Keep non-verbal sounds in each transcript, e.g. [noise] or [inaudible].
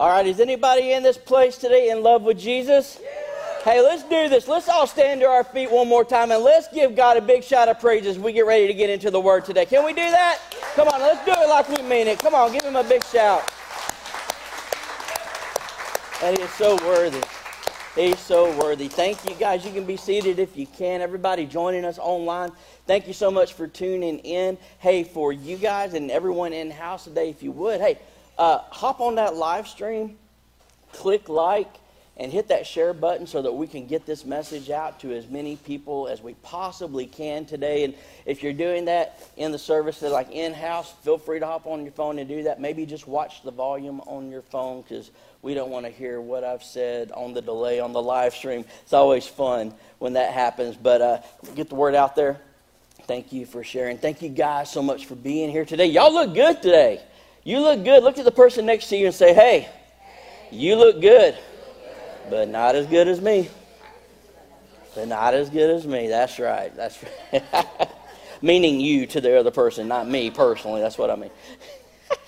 All right, is anybody in this place today in love with Jesus? Hey, let's do this. Let's all stand to our feet one more time and let's give God a big shout of praise as we get ready to get into the Word today. Can we do that? Come on, let's do it like we mean it. Come on, give Him a big shout. That is so worthy. He's so worthy. Thank you, guys. You can be seated if you can. Everybody joining us online, thank you so much for tuning in. Hey, for you guys and everyone in house today, if you would, hey, uh, hop on that live stream, click like, and hit that share button so that we can get this message out to as many people as we possibly can today. And if you're doing that in the service, like in house, feel free to hop on your phone and do that. Maybe just watch the volume on your phone because we don't want to hear what I've said on the delay on the live stream. It's always fun when that happens. But uh, get the word out there. Thank you for sharing. Thank you guys so much for being here today. Y'all look good today. You look good. Look at the person next to you and say, hey, you look good, but not as good as me. But not as good as me. That's right. That's right. [laughs] Meaning you to the other person, not me personally. That's what I mean.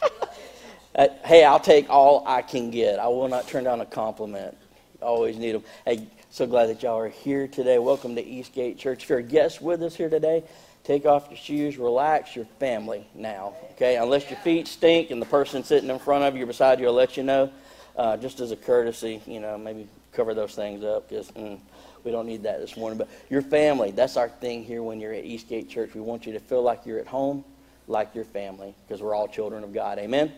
[laughs] uh, hey, I'll take all I can get. I will not turn down a compliment. Always need them. Hey, so glad that y'all are here today. Welcome to Eastgate Church. If you're a guest with us here today, Take off your shoes, relax your family now, okay? Unless your feet stink and the person sitting in front of you or beside you will let you know, uh, just as a courtesy, you know, maybe cover those things up because mm, we don't need that this morning. But your family, that's our thing here when you're at Eastgate Church. We want you to feel like you're at home, like your family, because we're all children of God. Amen?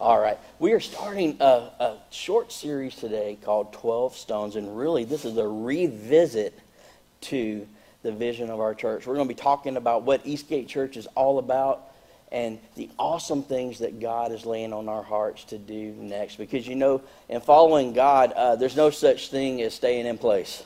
All right. We are starting a, a short series today called 12 Stones, and really this is a revisit to the vision of our church. We're going to be talking about what Eastgate Church is all about and the awesome things that God is laying on our hearts to do next. Because you know, in following God, uh, there's no such thing as staying in place.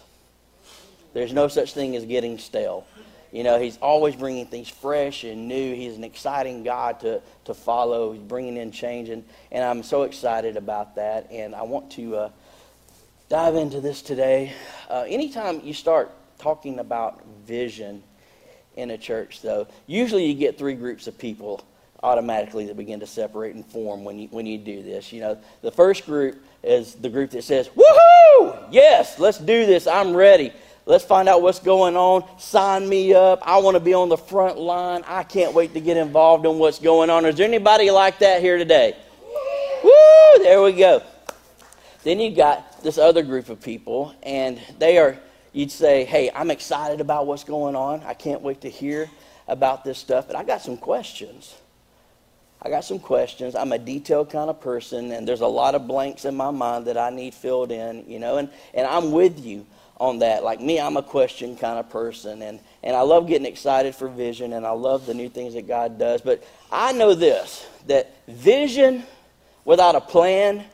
There's no such thing as getting stale. You know, He's always bringing things fresh and new. He's an exciting God to, to follow. He's bringing in change, and, and I'm so excited about that. And I want to uh, dive into this today. Uh, anytime you start talking about vision in a church, though, usually you get three groups of people automatically that begin to separate and form when you, when you do this. You know, the first group is the group that says, Woohoo! Yes, let's do this. I'm ready. Let's find out what's going on. Sign me up. I want to be on the front line. I can't wait to get involved in what's going on. Is there anybody like that here today? Woo! There we go. Then you got this other group of people, and they are you'd say, Hey, I'm excited about what's going on. I can't wait to hear about this stuff. But I got some questions. I got some questions. I'm a detailed kind of person, and there's a lot of blanks in my mind that I need filled in, you know, and, and I'm with you on that. Like me, I'm a question kind of person, and, and I love getting excited for vision, and I love the new things that God does. But I know this that vision without a plan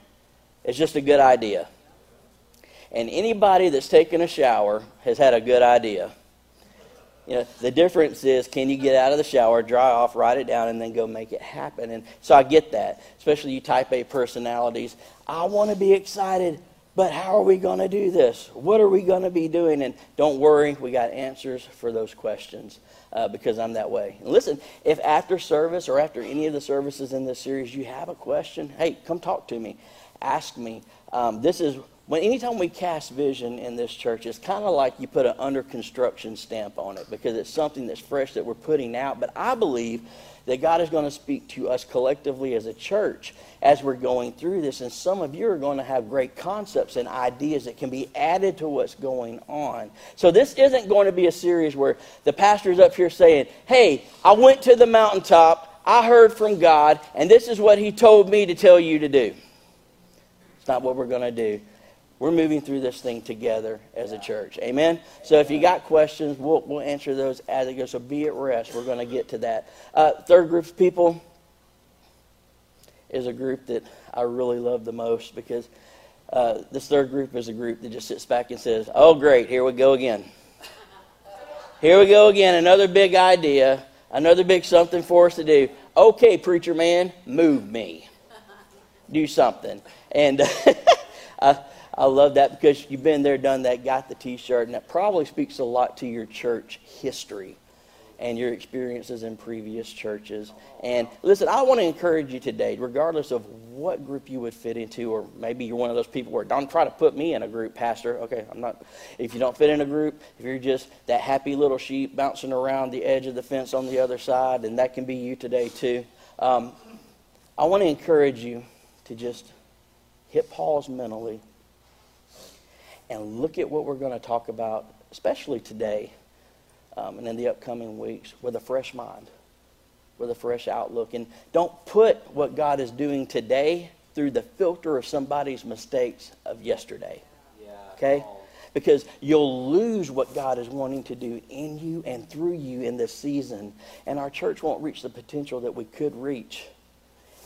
is just a good idea. And anybody that's taken a shower has had a good idea. You know, the difference is can you get out of the shower, dry off, write it down, and then go make it happen? And so I get that, especially you type A personalities. I want to be excited, but how are we going to do this? What are we going to be doing? And don't worry, we got answers for those questions uh, because I'm that way. And listen, if after service or after any of the services in this series you have a question, hey, come talk to me. Ask me. Um, this is when anytime we cast vision in this church, it's kind of like you put an under construction stamp on it because it's something that's fresh that we're putting out. But I believe that God is going to speak to us collectively as a church as we're going through this. And some of you are going to have great concepts and ideas that can be added to what's going on. So this isn't going to be a series where the pastor's up here saying, Hey, I went to the mountaintop, I heard from God, and this is what he told me to tell you to do. It's not what we're going to do. We're moving through this thing together as a church. Amen? So if you got questions, we'll, we'll answer those as it goes. So be at rest. We're going to get to that. Uh, third group of people is a group that I really love the most because uh, this third group is a group that just sits back and says, Oh, great, here we go again. Here we go again. Another big idea, another big something for us to do. Okay, preacher man, move me. Do something. And [laughs] uh, I love that because you've been there, done that, got the t shirt, and that probably speaks a lot to your church history. and your experiences in previous churches. And listen, I want to encourage you today, regardless of what group you would fit into, or maybe you're one of those people where don't try to put me in a group, Pastor. Okay, I'm not. If you don't fit in a group, if you're just that happy little sheep bouncing around the edge of the fence on the other side, and that can be you today too. Um, I want to encourage you to just hit pause mentally and look at what we're going to talk about, especially today um, and in the upcoming weeks, with a fresh mind, with a fresh outlook. And don't put what God is doing today through the filter of somebody's mistakes of yesterday. Okay? Because you'll lose what God is wanting to do in you and through you in this season. And our church won't reach the potential that we could reach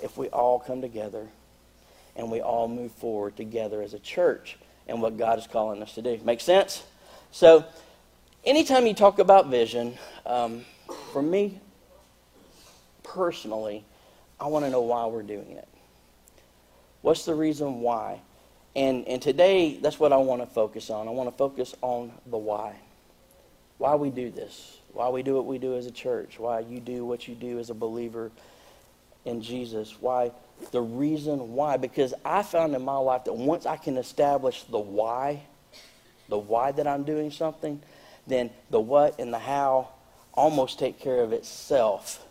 if we all come together and we all move forward together as a church and what God is calling us to do. Make sense? So, anytime you talk about vision, um, for me personally, I want to know why we're doing it. What's the reason why? And, and today, that's what I want to focus on. I want to focus on the why. Why we do this. Why we do what we do as a church. Why you do what you do as a believer in Jesus. Why the reason why. Because I found in my life that once I can establish the why, the why that I'm doing something, then the what and the how almost take care of itself.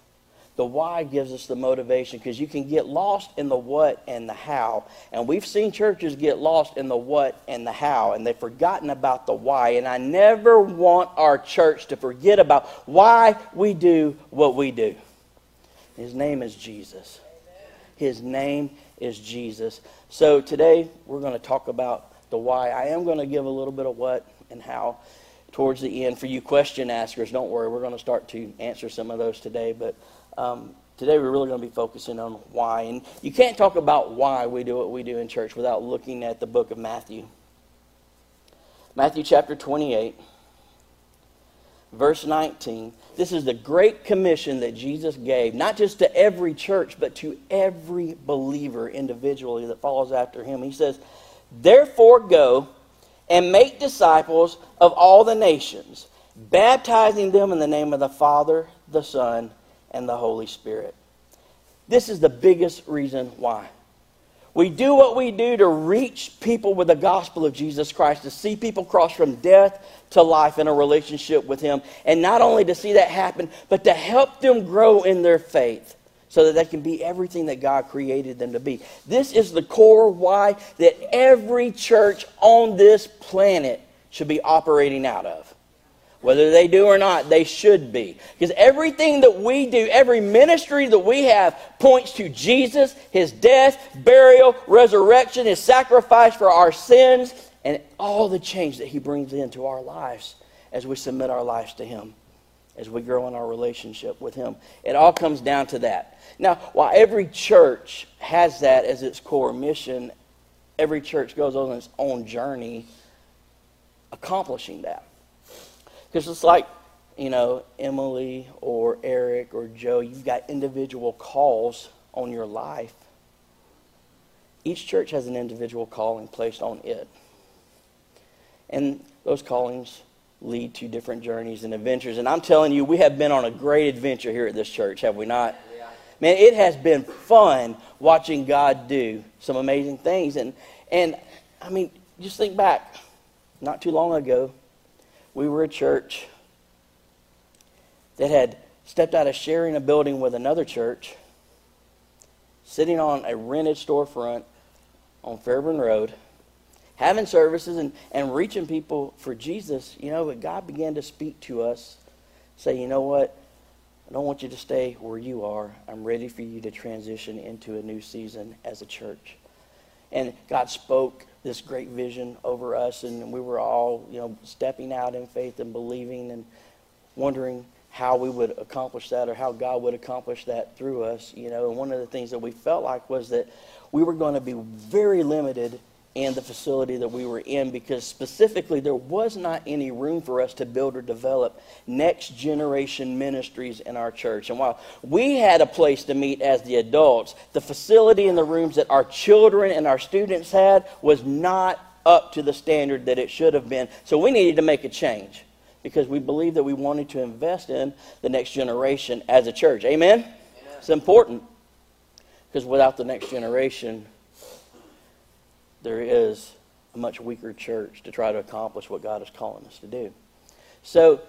The why gives us the motivation because you can get lost in the what and the how. And we've seen churches get lost in the what and the how, and they've forgotten about the why. And I never want our church to forget about why we do what we do. His name is Jesus. His name is Jesus. So today we're going to talk about the why. I am going to give a little bit of what and how towards the end. For you question askers, don't worry, we're going to start to answer some of those today. But um, today we're really going to be focusing on why. And you can't talk about why we do what we do in church without looking at the book of Matthew. Matthew chapter 28 verse 19. This is the great commission that Jesus gave, not just to every church, but to every believer individually that follows after him. He says, Therefore, go and make disciples of all the nations, baptizing them in the name of the Father, the Son, and the Holy Spirit. This is the biggest reason why. We do what we do to reach people with the gospel of Jesus Christ, to see people cross from death to life in a relationship with Him. And not only to see that happen, but to help them grow in their faith so that they can be everything that God created them to be. This is the core why that every church on this planet should be operating out of. Whether they do or not, they should be. Because everything that we do, every ministry that we have, points to Jesus, his death, burial, resurrection, his sacrifice for our sins, and all the change that he brings into our lives as we submit our lives to him, as we grow in our relationship with him. It all comes down to that. Now, while every church has that as its core mission, every church goes on its own journey accomplishing that. Because it's like, you know, Emily or Eric or Joe, you've got individual calls on your life. Each church has an individual calling placed on it. And those callings lead to different journeys and adventures. And I'm telling you, we have been on a great adventure here at this church, have we not? Yeah. Man, it has been fun watching God do some amazing things. And, and I mean, just think back, not too long ago, we were a church that had stepped out of sharing a building with another church, sitting on a rented storefront on Fairburn Road, having services and, and reaching people for Jesus, you know, but God began to speak to us, say, you know what? I don't want you to stay where you are. I'm ready for you to transition into a new season as a church. And God spoke this great vision over us, and we were all, you know, stepping out in faith and believing and wondering how we would accomplish that or how God would accomplish that through us, you know. And one of the things that we felt like was that we were going to be very limited and the facility that we were in because specifically there was not any room for us to build or develop next generation ministries in our church. And while we had a place to meet as the adults, the facility and the rooms that our children and our students had was not up to the standard that it should have been. So we needed to make a change because we believe that we wanted to invest in the next generation as a church. Amen? Amen. It's important because without the next generation, there is a much weaker church to try to accomplish what God is calling us to do. So,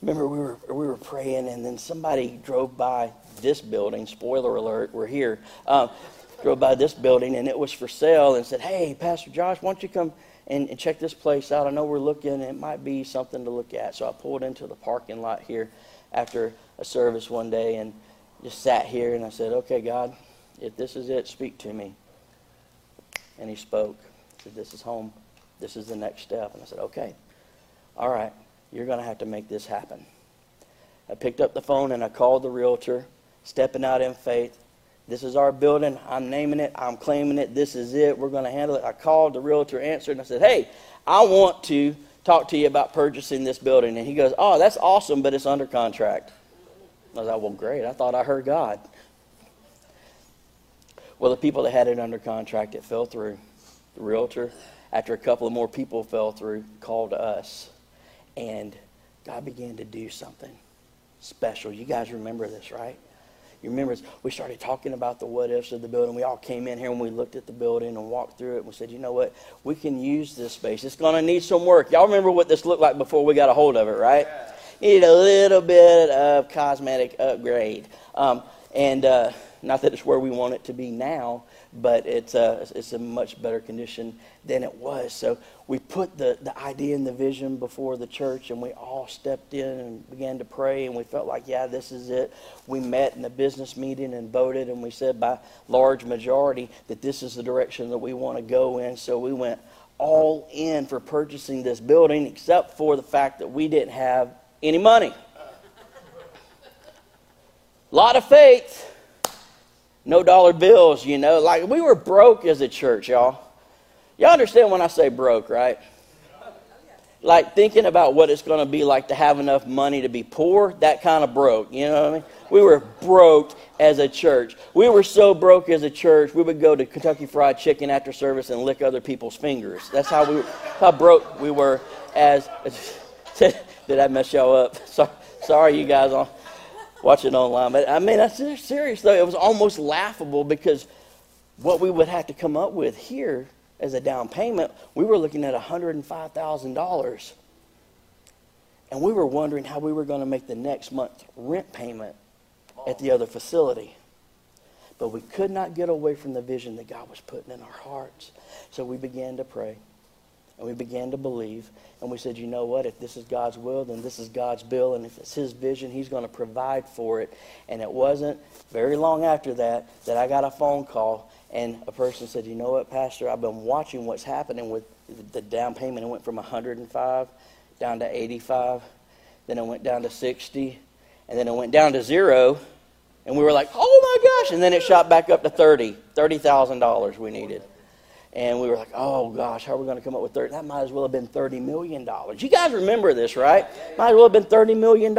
remember we were we were praying, and then somebody drove by this building. Spoiler alert: we're here. Um, drove by this building, and it was for sale, and said, "Hey, Pastor Josh, why don't you come and, and check this place out? I know we're looking; it might be something to look at." So I pulled into the parking lot here after a service one day, and just sat here, and I said, "Okay, God, if this is it, speak to me." And He spoke. He said, "This is home. This is the next step." And I said, "Okay, all right." You're going to have to make this happen. I picked up the phone and I called the realtor, stepping out in faith. This is our building. I'm naming it. I'm claiming it. This is it. We're going to handle it. I called the realtor, answered, and I said, Hey, I want to talk to you about purchasing this building. And he goes, Oh, that's awesome, but it's under contract. I was like, Well, great. I thought I heard God. Well, the people that had it under contract, it fell through. The realtor, after a couple of more people fell through, called us and God began to do something special. You guys remember this, right? You remember we started talking about the what ifs of the building. We all came in here and we looked at the building and walked through it and we said, you know what? We can use this space. It's going to need some work. Y'all remember what this looked like before we got a hold of it, right? Yeah. Need a little bit of cosmetic upgrade. Um, and uh, not that it's where we want it to be now, but it's a, it's a much better condition than it was. So we put the, the idea and the vision before the church, and we all stepped in and began to pray, and we felt like, yeah, this is it. We met in a business meeting and voted, and we said by large majority that this is the direction that we want to go in. So we went all in for purchasing this building, except for the fact that we didn't have any money. Lot of faith no dollar bills, you know. Like we were broke as a church, y'all. Y'all understand when I say broke, right? Like thinking about what it's going to be like to have enough money to be poor, that kind of broke. You know what I mean? We were broke as a church. We were so broke as a church, we would go to Kentucky Fried Chicken after service and lick other people's fingers. That's how we, how broke we were as. [laughs] Did I mess y'all up? [laughs] Sorry, sorry you guys watch it online. But I mean, that's serious though. It was almost laughable because what we would have to come up with here as a down payment, we were looking at $105,000. And we were wondering how we were going to make the next month's rent payment at the other facility. But we could not get away from the vision that God was putting in our hearts. So we began to pray. And we began to believe. And we said, you know what? If this is God's will, then this is God's bill. And if it's His vision, He's going to provide for it. And it wasn't very long after that that I got a phone call. And a person said, you know what, Pastor? I've been watching what's happening with the down payment. It went from 105 down to 85. Then it went down to 60. And then it went down to zero. And we were like, oh my gosh. And then it shot back up to 30, $30,000 we needed. And we were like, oh gosh, how are we going to come up with 30? That might as well have been $30 million. You guys remember this, right? Might as well have been $30 million.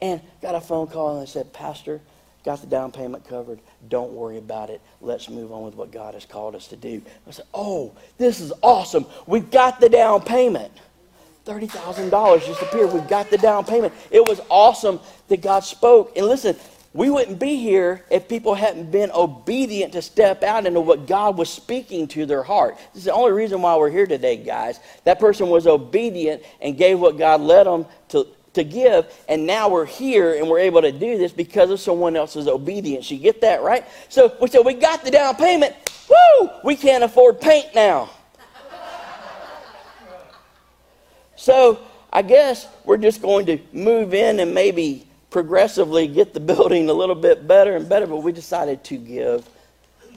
And got a phone call and said, Pastor, got the down payment covered. Don't worry about it. Let's move on with what God has called us to do. I said, oh, this is awesome. We've got the down payment. $30,000 just appeared. We've got the down payment. It was awesome that God spoke. And listen, we wouldn't be here if people hadn't been obedient to step out into what God was speaking to their heart. This is the only reason why we're here today, guys. That person was obedient and gave what God led them to, to give, and now we're here and we're able to do this because of someone else's obedience. You get that, right? So we said, We got the down payment. Woo! We can't afford paint now. so I guess we're just going to move in and maybe progressively get the [laughs] building a little bit better and better, but we decided to give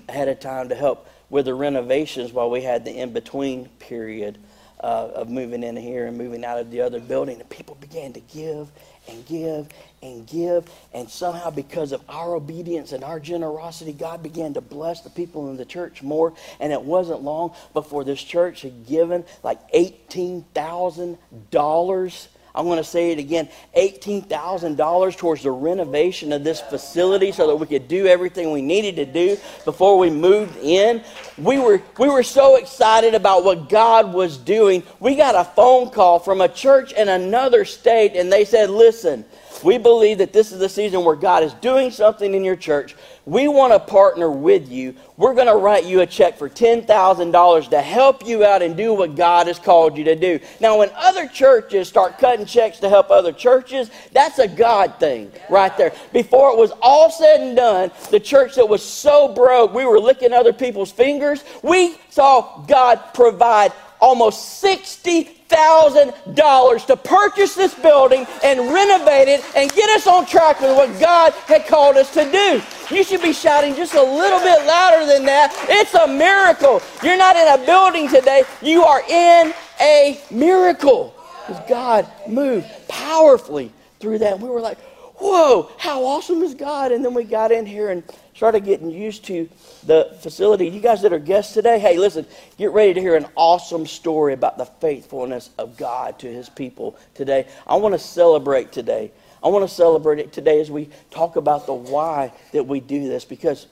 ahead of time to help with the renovations while we had the in between period uh, of moving in here and moving out of the other building. And people began to give and give and give. And somehow, because of our obedience and our generosity, God began to bless the people in the church more. And it wasn't long before this church had given like $18,000 I'm going to say it again $18,000 towards the renovation of this facility so that we could do everything we needed to do before we moved in. We were, we were so excited about what God was doing. We got a phone call from a church in another state, and they said, Listen, we believe that this is the season where God is doing something in your church. We want to partner with you. We're going to write you a check for $10,000 to help you out and do what God has called you to do. Now, when other churches start cutting checks to help other churches, that's a God thing right there. Before it was all said and done, the church that was so broke, we were licking other people's fingers, we saw God provide almost $60,000 to purchase this building and renovate it and get us on track with what God had called us to do. You should be shouting just a little bit louder than that. It's a miracle. You're not in a building today, you are in a miracle. Because God moved powerfully through that. And we were like, whoa, how awesome is God? And then we got in here and started getting used to the facility. You guys that are guests today, hey, listen, get ready to hear an awesome story about the faithfulness of God to his people today. I want to celebrate today. I want to celebrate it today as we talk about the why that we do this because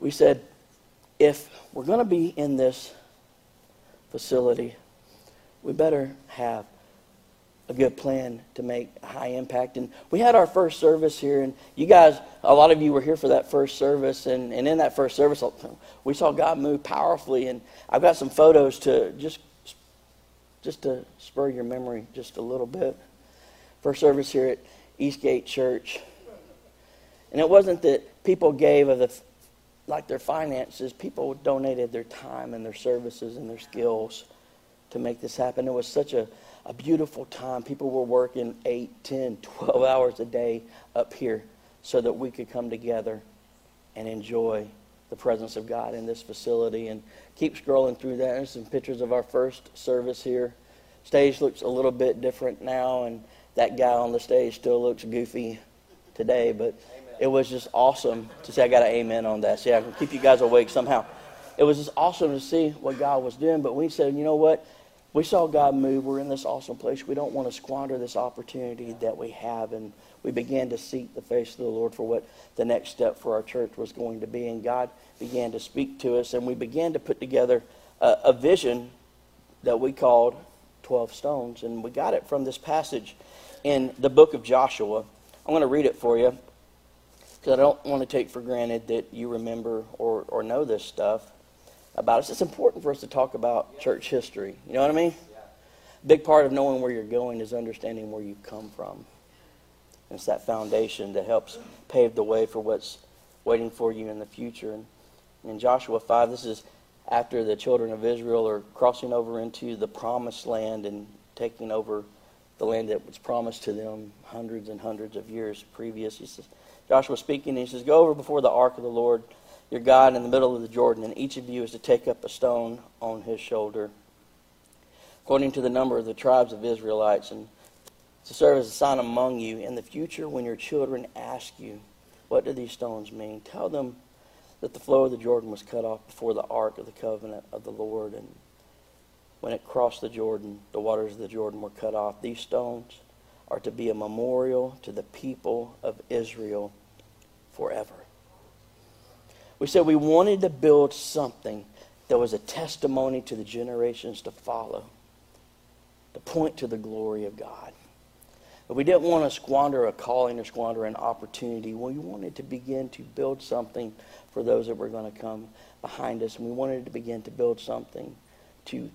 we said if we're going to be in this facility, we better have a good plan to make a high impact. And we had our first service here, and you guys, a lot of you were here for that first service. And, and in that first service, uh, we saw God move powerfully. And I've got some photos to just, just to spur your memory just a little bit. First service here at Eastgate Church. And it wasn't that people gave of the, like their finances, people donated their time and their services and their skills to make this happen. It was such a a beautiful time. People were working 8, 10, [laughs] 12 hours a day up here so that we could come together and enjoy the presence of God in this facility. And keep scrolling through that. There's some pictures of our first service here. Stage looks a little bit different now, and that guy on the stage still looks goofy today, but amen. it was just awesome to see. I got an amen on that. See, I can keep you guys awake somehow. It was just awesome to see what God was doing, but we said, you know what? We saw God move. We're in this awesome place. We don't want to squander this opportunity that we have. And we began to seek the face of the Lord for what the next step for our church was going to be. And God began to speak to us. And we began to put together a, a vision that we called 12 Stones. And we got it from this passage in the book of Joshua. I'm going to read it for you because I don't want to take for granted that you remember or, or know this stuff about us. It's important for us to talk about church history. You know what I mean? Big part of knowing where you're going is understanding where you come from. And it's that foundation that helps pave the way for what's waiting for you in the future. And in Joshua 5, this is after the children of Israel are crossing over into the promised land and taking over the land that was promised to them hundreds and hundreds of years previous. He says, Joshua speaking, he says, Go over before the ark of the Lord your God in the middle of the Jordan, and each of you is to take up a stone on his shoulder, according to the number of the tribes of Israelites, and to serve as a sign among you. In the future, when your children ask you, What do these stones mean? Tell them that the flow of the Jordan was cut off before the ark of the covenant of the Lord, and when it crossed the Jordan, the waters of the Jordan were cut off. These stones are to be a memorial to the people of Israel forever. We said we wanted to build something that was a testimony to the generations to follow, to point to the glory of God. But we didn't want to squander a calling or squander an opportunity. We wanted to begin to build something for those that were going to come behind us. And we wanted to begin to build something to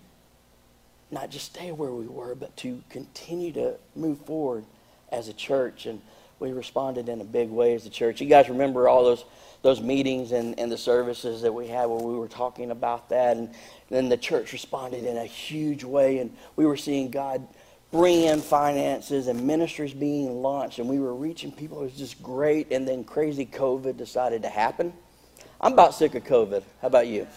not just stay where we were, but to continue to move forward as a church. And we responded in a big way as a church. You guys remember all those those meetings and, and the services that we had where we were talking about that. And then the church responded in a huge way. And we were seeing God bring in finances and ministries being launched. And we were reaching people. It was just great. And then crazy COVID decided to happen. I'm about sick of COVID. How about you?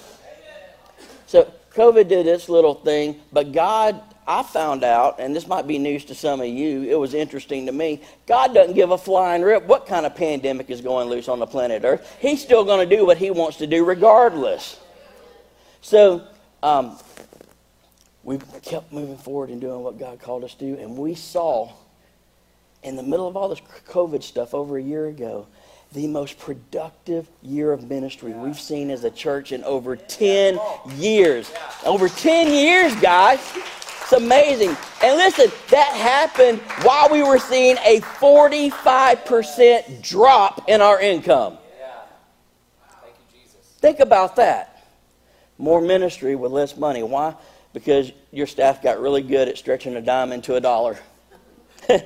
So COVID did its little thing, but God I found out, and this might be news to some of you, it was interesting to me. God doesn't give a flying rip what kind of pandemic is going loose on the planet Earth. He's still going to do what He wants to do regardless. So, um, we kept moving forward and doing what God called us to do. And we saw, in the middle of all this COVID stuff over a year ago, the most productive year of ministry we've seen as a church in over 10 years. Over 10 years, guys. It's amazing. And listen, that happened while we were seeing a 45% drop in our income. Thank you, Jesus. Think about that. More ministry with less money. Why? Because your staff got really good at stretching a dime into a dollar. [laughs]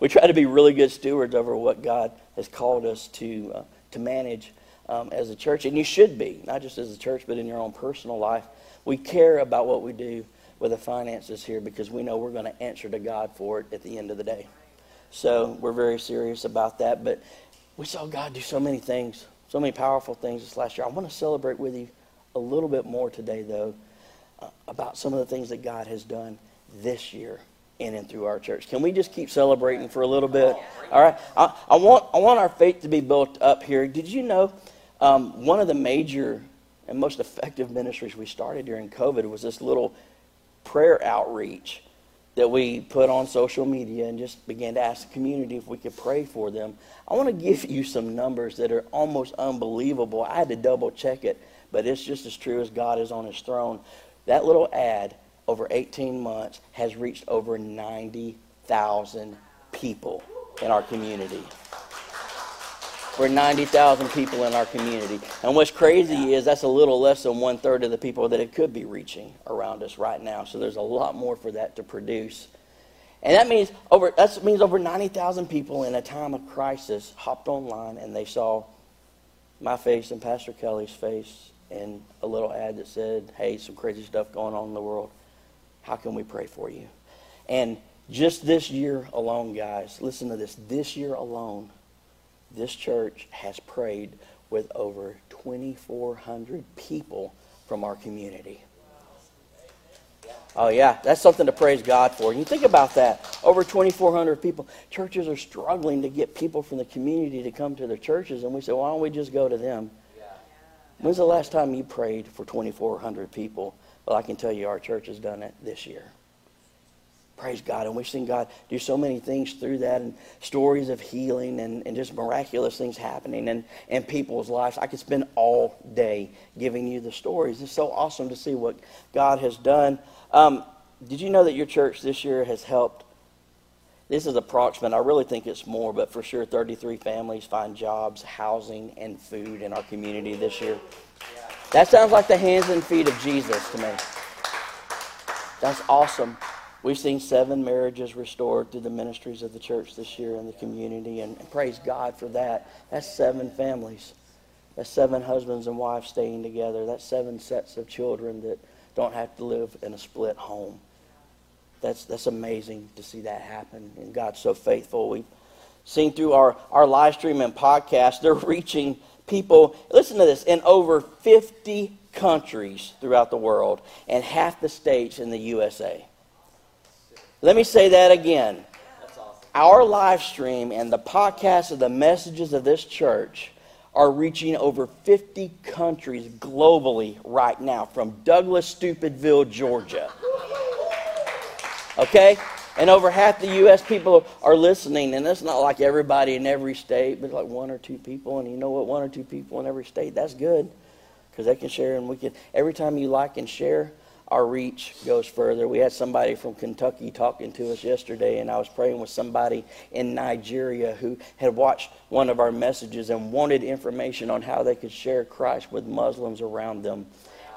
we try to be really good stewards over what God has called us to, uh, to manage um, as a church. And you should be, not just as a church, but in your own personal life. We care about what we do with the finances here because we know we're going to answer to God for it at the end of the day. So we're very serious about that. But we saw God do so many things, so many powerful things this last year. I want to celebrate with you a little bit more today, though, uh, about some of the things that God has done this year in and through our church. Can we just keep celebrating for a little bit? All right. I, I want I want our faith to be built up here. Did you know um, one of the major and most effective ministries we started during COVID was this little prayer outreach that we put on social media and just began to ask the community if we could pray for them. I want to give you some numbers that are almost unbelievable. I had to double check it, but it's just as true as God is on his throne. That little ad over 18 months has reached over 90,000 people in our community. We're 90,000 people in our community. And what's crazy is that's a little less than one third of the people that it could be reaching around us right now. So there's a lot more for that to produce. And that means over that means over 90,000 people in a time of crisis hopped online and they saw my face and Pastor Kelly's face and a little ad that said, "Hey, some crazy stuff going on in the world. How can we pray for you?" And just this year alone, guys, listen to this. This year alone, this church has prayed with over 2,400 people from our community. Oh, yeah, that's something to praise God for. You think about that over 2,400 people. Churches are struggling to get people from the community to come to their churches, and we say, why don't we just go to them? When's the last time you prayed for 2,400 people? Well, I can tell you our church has done it this year. Praise God. And we've seen God do so many things through that and stories of healing and, and just miraculous things happening in, in people's lives. I could spend all day giving you the stories. It's so awesome to see what God has done. Um, did you know that your church this year has helped? This is approximate. I really think it's more, but for sure, 33 families find jobs, housing, and food in our community this year. That sounds like the hands and feet of Jesus to me. That's awesome. We've seen seven marriages restored through the ministries of the church this year in the community, and, and, praise God for that. That's seven families. That's seven husbands and wives staying together. That's seven sets of children that don't have to live in a split home. That's, that's amazing to see that happen, and God's so faithful. We've seen through our, our live stream and podcast, they're reaching people, listen to this, in over 50 countries throughout the world and half the states in the USA. Let me say that again. Our live stream and the podcast of the messages of this church are reaching over 50 countries globally right now from Douglas Stupidville, Georgia. Okay? And over half the U.S. people are listening, and it's not like everybody in every state, but like one or two people. And you know what? One or two people in every state, that's good because they can share, and we can. Every time you like and share, our reach goes further. We had somebody from Kentucky talking to us yesterday, and I was praying with somebody in Nigeria who had watched one of our messages and wanted information on how they could share Christ with Muslims around them.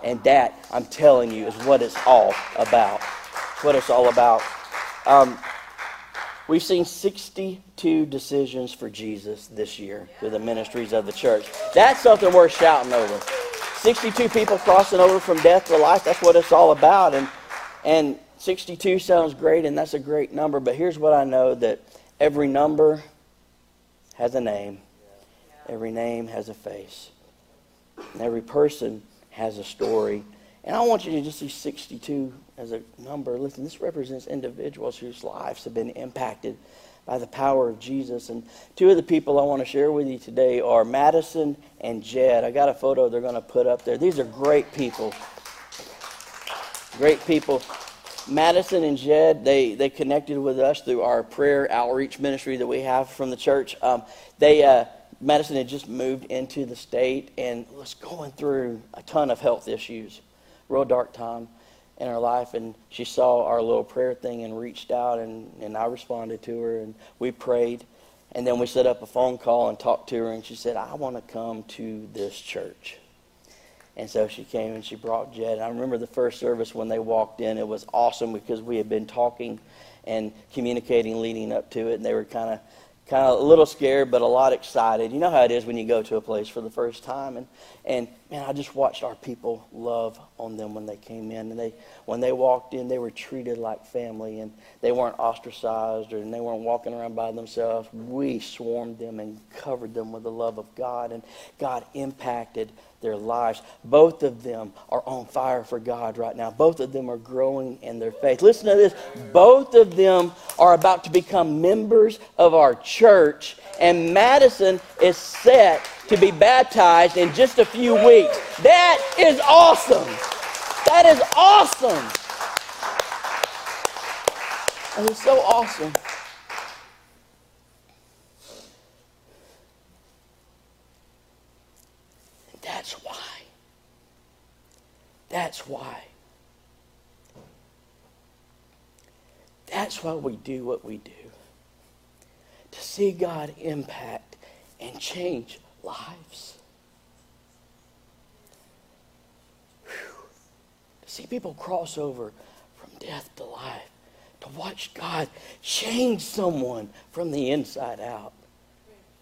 And that, I'm telling you, is what it's all about. It's what it's all about. Um, we've seen 62 decisions for Jesus this year through the ministries of the church. That's something worth shouting over. 62 people crossing over from death to life. That's what it's all about. And, and 62 sounds great, and that's a great number. But here's what I know that every number has a name, every name has a face, and every person has a story. And I want you to just see 62 as a number. Listen, this represents individuals whose lives have been impacted by the power of Jesus. And two of the people I want to share with you today are Madison and Jed. I got a photo they're going to put up there. These are great people. Great people. Madison and Jed, they, they connected with us through our prayer outreach ministry that we have from the church. Um, they, uh, Madison had just moved into the state and was going through a ton of health issues, real dark time in her life. And she saw our little prayer thing and reached out, and, and I responded to her, and we prayed. And then we set up a phone call and talked to her, and she said, I want to come to this church. And so she came and she brought Jed. And I remember the first service when they walked in, it was awesome because we had been talking and communicating leading up to it, and they were kind of kind of a little scared, but a lot excited. You know how it is when you go to a place for the first time, and and man, I just watched our people love on them when they came in, and they when they walked in, they were treated like family, and they weren't ostracized, or and they weren't walking around by themselves. We swarmed them and covered them with the love of God, and God impacted their lives. Both of them are on fire for God right now. Both of them are growing in their faith. Listen to this. Both of them are about to become members of our church, and Madison is set to be baptized in just a few weeks. That is awesome. That is awesome. That is so awesome. That's why. That's why. That's why we do what we do. To see God impact and change lives. Whew. To see people cross over from death to life. To watch God change someone from the inside out.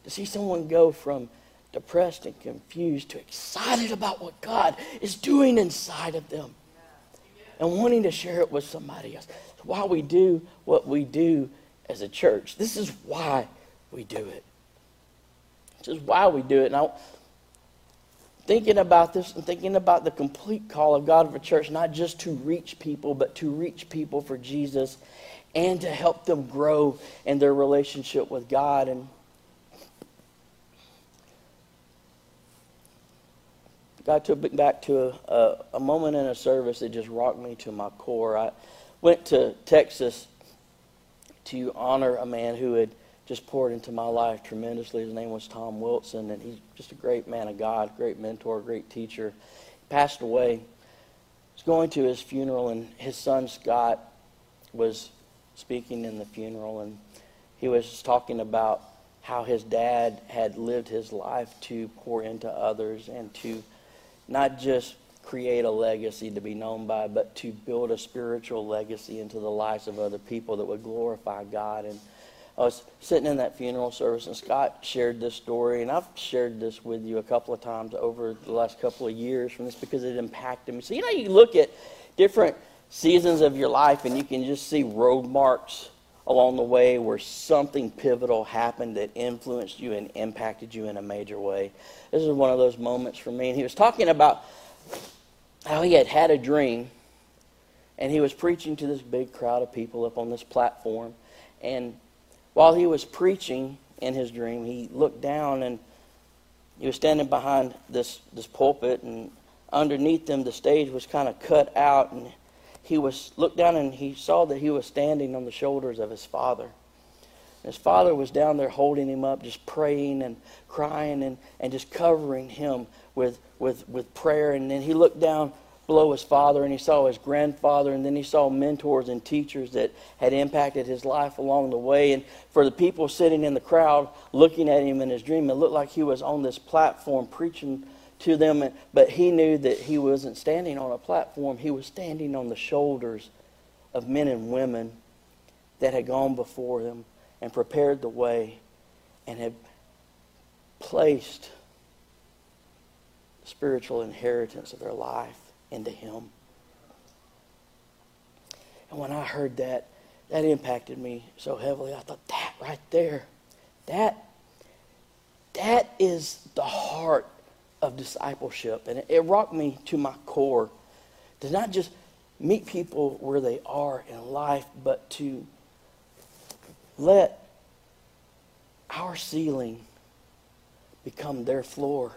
To see someone go from depressed and confused to excited about what God is doing inside of them and wanting to share it with somebody else. It's why we do what we do as a church. This is why we do it. This is why we do it. Now, thinking about this and thinking about the complete call of God for church, not just to reach people, but to reach people for Jesus and to help them grow in their relationship with God. And God took me back to a, a, a, moment in a service that just rocked me to my core. I went to Texas to honor a man who had just poured into my life tremendously. His name was Tom Wilson, and he's just a great man of God, great mentor, great teacher. He passed away. I was going to his funeral, and his son Scott was speaking in the funeral, and he was talking about how his dad had lived his life to pour into others and to not just create a legacy to be known by, but to build a spiritual legacy into the lives of other people that would glorify God. And I was sitting in that funeral service, and Scott shared this story, and I've shared this with you a couple of times over the last couple of years from this because it impacted me. So, you know, you look at different seasons of your life, and you can just see road marks along the way where something pivotal happened that influenced you and impacted you in a major way. This is one of those moments for me. And he was talking about how he had had a dream and he was preaching to this big crowd of people up on this platform. And while he was preaching in his dream, he looked down and he was standing behind this, this pulpit, and underneath him, the stage was kind of cut out. And he was looked down and he saw that he was standing on the shoulders of his father. His father was down there holding him up, just praying and crying and, and just covering him with, with, with prayer. And then he looked down below his father and he saw his grandfather and then he saw mentors and teachers that had impacted his life along the way. And for the people sitting in the crowd looking at him in his dream, it looked like he was on this platform preaching to them, but he knew that he wasn't standing on a platform. He was standing on the shoulders of men and women that had gone before him and prepared the way and had placed the spiritual inheritance of their life into him. And when I heard that, that impacted me so heavily. I thought, that right there, that, that is the heart of discipleship. And it, it rocked me to my core to not just meet people where they are in life, but to let our ceiling become their floor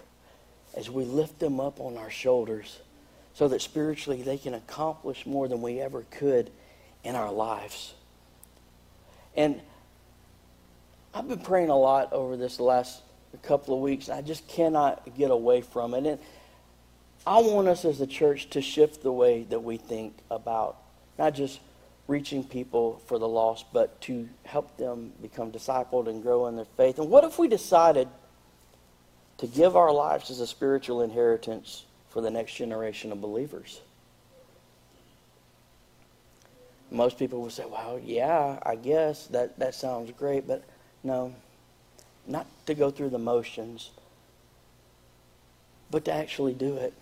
as we lift them up on our shoulders so that spiritually they can accomplish more than we ever could in our lives. And I've been praying a lot over this last couple of weeks, I just cannot get away from it. And I want us as a church to shift the way that we think about not just reaching people for the lost, but to help them become discipled and grow in their faith. And what if we decided to give our lives as a spiritual inheritance for the next generation of believers? Most people will say, well, yeah, I guess that, that sounds great, but no, not to go through the motions, but to actually do it.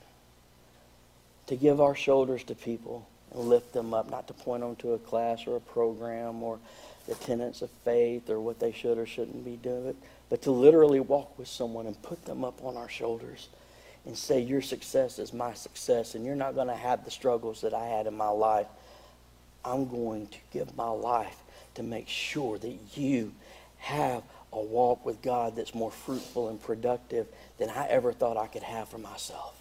To give our shoulders to people and lift them up, not to point them to a class or a program or the tenets of faith or what they should or shouldn't be doing, but to literally walk with someone and put them up on our shoulders and say, Your success is my success, and you're not going to have the struggles that I had in my life. I'm going to give my life to make sure that you have a walk with God that's more fruitful and productive than I ever thought I could have for myself.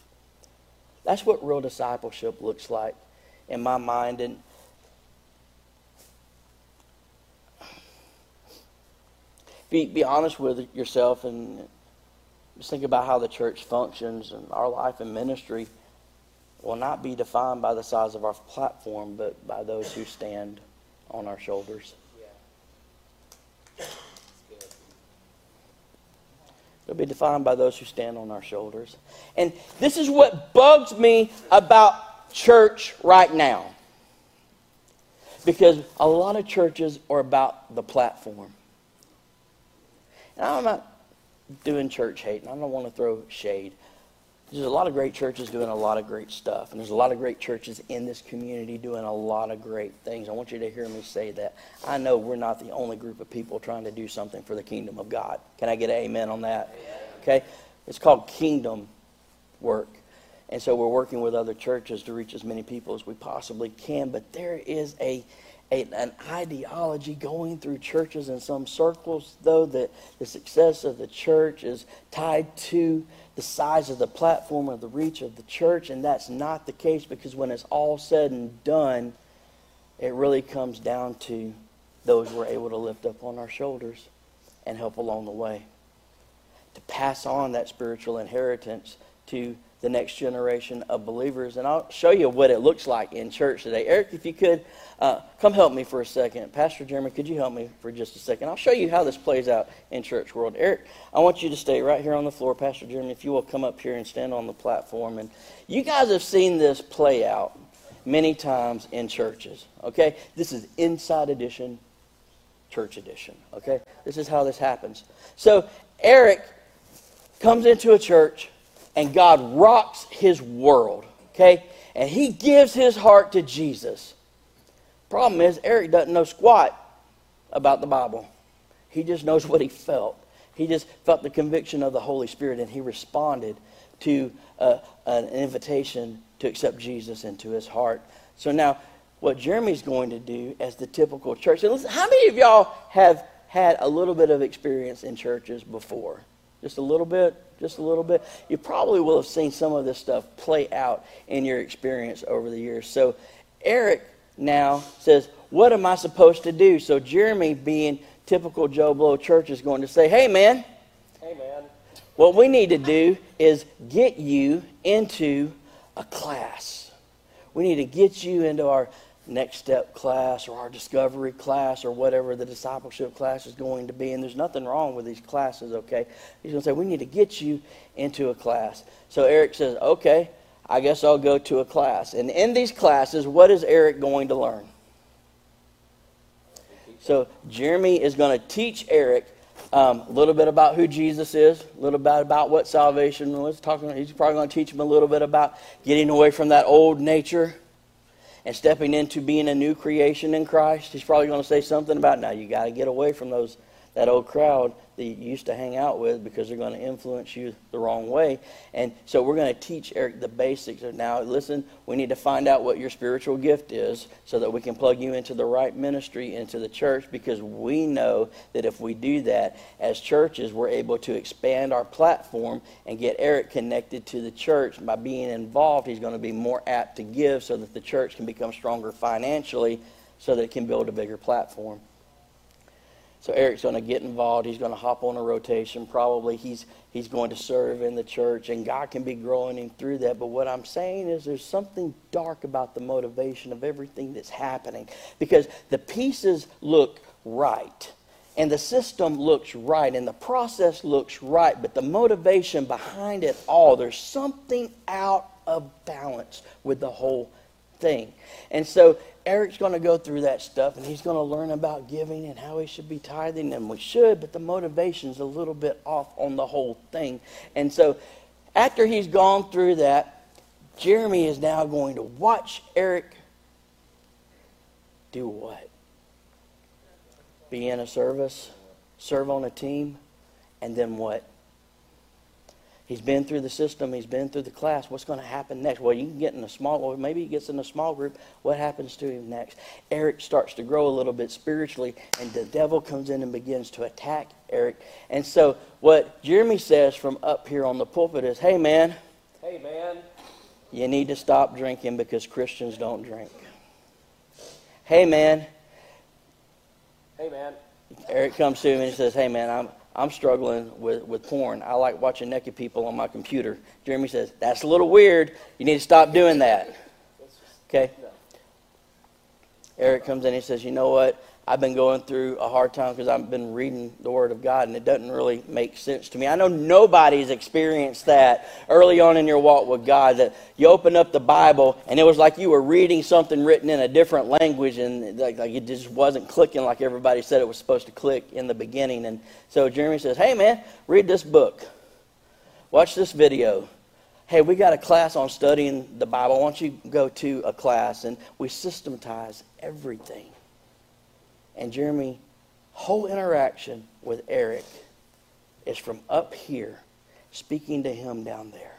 That's what real discipleship looks like in my mind. And be, be honest with yourself and just think about how the church functions and our life and ministry will not be defined by the size of our platform, but by those who stand on our shoulders. It'll be defined by those who stand on our shoulders. And this is what bugs me about church right now. Because a lot of churches are about the platform. And I'm not doing church hate, and I don't want to throw shade. There's a lot of great churches doing a lot of great stuff, and there's a lot of great churches in this community doing a lot of great things. I want you to hear me say that. I know we're not the only group of people trying to do something for the kingdom of God. Can I get an amen on that? Okay? It's called kingdom work. And so we're working with other churches to reach as many people as we possibly can, but there is a a, an ideology going through churches in some circles, though, that the success of the church is tied to the size of the platform or the reach of the church, and that's not the case because when it's all said and done, it really comes down to those we're able to lift up on our shoulders and help along the way. To pass on that spiritual inheritance to the next generation of believers. And I'll show you what it looks like in church today. Eric, if you could, uh, come help me for a second. Pastor Jeremy, could you help me for just a second? I'll show you how this plays out in church world. Eric, I want you to stay right here on the floor. Pastor Jeremy, if you will come up here and stand on the platform. And you guys have seen this play out many times in churches. Okay? This is inside edition, church edition. Okay? This is how this happens. So, Eric comes into a church and God rocks his world. Okay? And he gives his heart to Jesus. Problem is, Eric doesn't know squat about the Bible. He just knows what he felt. He just felt the conviction of the Holy Spirit, and he responded to uh, an invitation to accept Jesus into his heart. So now, what Jeremy's going to do as the typical church, and listen, how many of y'all have had a little bit of experience in churches before? Just a little bit? Just a little bit? You probably will have seen some of this stuff play out in your experience over the years. So, Eric now says, What am I supposed to do? So Jeremy, being typical Joe Blow church, is going to say, Hey, man. Hey, man. What we need to do is get you into a class. We need to get you into our next step class or our discovery class or whatever the discipleship class is going to be. And there's nothing wrong with these classes, okay? He's going to say, We need to get you into a class. So Eric says, Okay, I guess I'll go to a class. And in these classes, what is Eric going to learn? So Jeremy is going to teach Eric um, a little bit about who Jesus is, a little bit about what salvation was. Talking, he's probably going to teach him a little bit about getting away from that old nature and stepping into being a new creation in Christ. He's probably going to say something about now you got to get away from those that old crowd that you used to hang out with because they're going to influence you the wrong way. And so we're going to teach Eric the basics of now. Listen, we need to find out what your spiritual gift is so that we can plug you into the right ministry, into the church, because we know that if we do that, as churches, we're able to expand our platform and get Eric connected to the church. By being involved, he's going to be more apt to give so that the church can become stronger financially so that it can build a bigger platform. So Eric's going to get involved. He's going to hop on a rotation. Probably he's he's going to serve in the church, and God can be growing him through that. But what I'm saying is, there's something dark about the motivation of everything that's happening because the pieces look right, and the system looks right, and the process looks right, but the motivation behind it all, there's something out of balance with the whole thing. And so Eric's going to go through that stuff and he's going to learn about giving and how he should be tithing, and we should, but the motivation's a little bit off on the whole thing. And so after he's gone through that, Jeremy is now going to watch Eric do what? Be in a service, serve on a team, and then what? He's been through the system. He's been through the class. What's going to happen next? Well, you can get in a small, or maybe he gets in a small group. What happens to him next? Eric starts to grow a little bit spiritually, and the devil comes in and begins to attack Eric. And so, what Jeremy says from up here on the pulpit is, "Hey, man. Hey, man. You need to stop drinking because Christians don't drink." Hey, man. Hey, man. Eric comes to him and he says, "Hey, man, I'm." I'm struggling with, with porn. I like watching naked people on my computer. Jeremy says, That's a little weird. You need to stop doing that. Okay? Eric comes in and he says, You know what? I've been going through a hard time because I've been reading the Word of God and it doesn't really make sense to me. I know nobody's experienced that early on in your walk with God that you open up the Bible and it was like you were reading something written in a different language and like, like it just wasn't clicking like everybody said it was supposed to click in the beginning. And so Jeremy says, Hey man, read this book, watch this video hey, we got a class on studying the Bible. Why don't you go to a class? And we systematize everything. And Jeremy, whole interaction with Eric is from up here, speaking to him down there,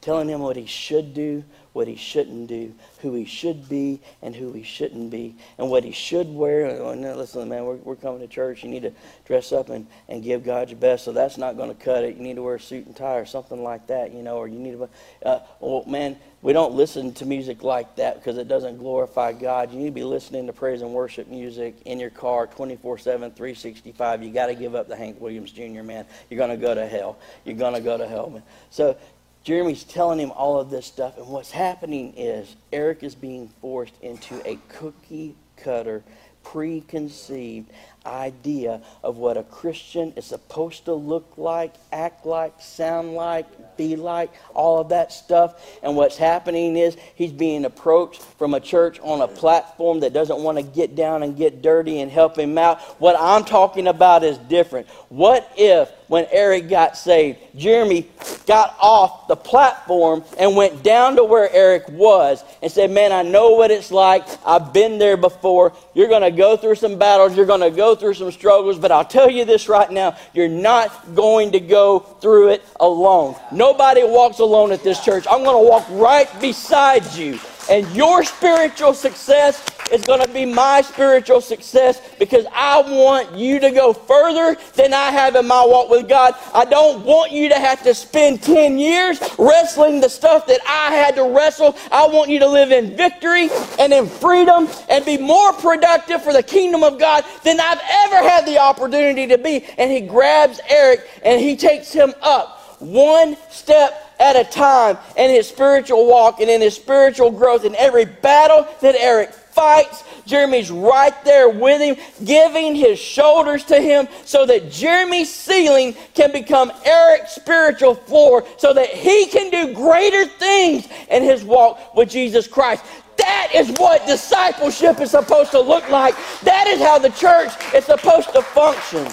telling him what he should do, what he shouldn't do, who he should be and who he shouldn't be, and what he should wear. Oh, no, listen, man, we're, we're coming to church. You need to dress up and, and give God your best, so that's not going to cut it. You need to wear a suit and tie or something like that, you know, or you need to, uh, well, man, we don't listen to music like that because it doesn't glorify God. You need to be listening to praise and worship music in your car 24 7, 365. You got to give up the Hank Williams Jr., man. You're going to go to hell. You're going to go to hell, man. So Jeremy's telling him all of this stuff, and what's happening is Eric is being forced into a cookie cutter, preconceived idea of what a Christian is supposed to look like, act like, sound like, be like, all of that stuff. And what's happening is he's being approached from a church on a platform that doesn't want to get down and get dirty and help him out. What I'm talking about is different. What if when Eric got saved, Jeremy got off the platform and went down to where Eric was and said, Man, I know what it's like. I've been there before. You're going to go through some battles. You're going to go through some struggles. But I'll tell you this right now you're not going to go through it alone. Nobody walks alone at this church. I'm going to walk right beside you. And your spiritual success is going to be my spiritual success because I want you to go further than I have in my walk with God. I don't want you to have to spend 10 years wrestling the stuff that I had to wrestle. I want you to live in victory and in freedom and be more productive for the kingdom of God than I've ever had the opportunity to be. And he grabs Eric and he takes him up one step at a time in his spiritual walk and in his spiritual growth. In every battle that Eric fights, Jeremy's right there with him, giving his shoulders to him so that Jeremy's ceiling can become Eric's spiritual floor so that he can do greater things in his walk with Jesus Christ. That is what discipleship is supposed to look like. That is how the church is supposed to function,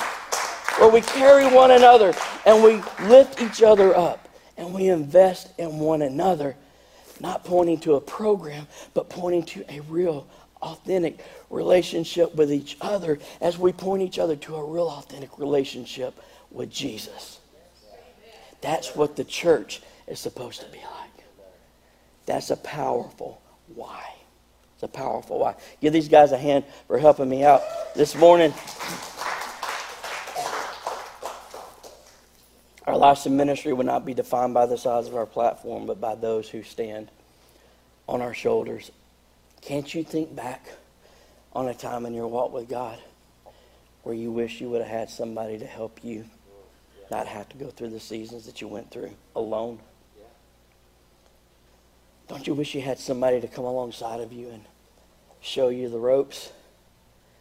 where we carry one another and we lift each other up and we invest in one another, not pointing to a program, but pointing to a real, authentic relationship with each other as we point each other to a real, authentic relationship with Jesus. That's what the church is supposed to be like. That's a powerful why. It's a powerful why. Give these guys a hand for helping me out this morning. Our lives in ministry would not be defined by the size of our platform, but by those who stand on our shoulders. Can't you think back on a time in your walk with God where you wish you would have had somebody to help you not have to go through the seasons that you went through alone? Don't you wish you had somebody to come alongside of you and show you the ropes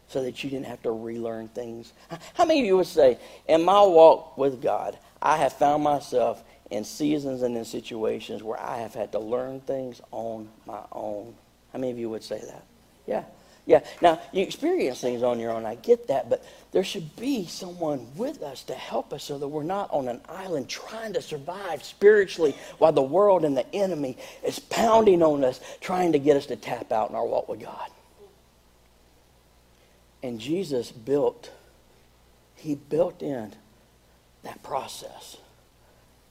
so that you didn't have to relearn things? How many of you would say, in my walk with God, I have found myself in seasons and in situations where I have had to learn things on my own? How many of you would say that? Yeah. Yeah. Now, you experience things on your own. I get that. But there should be someone with us to help us so that we're not on an island trying to survive spiritually while the world and the enemy is pounding on us, trying to get us to tap out in our walk with God. And Jesus built, he built in that process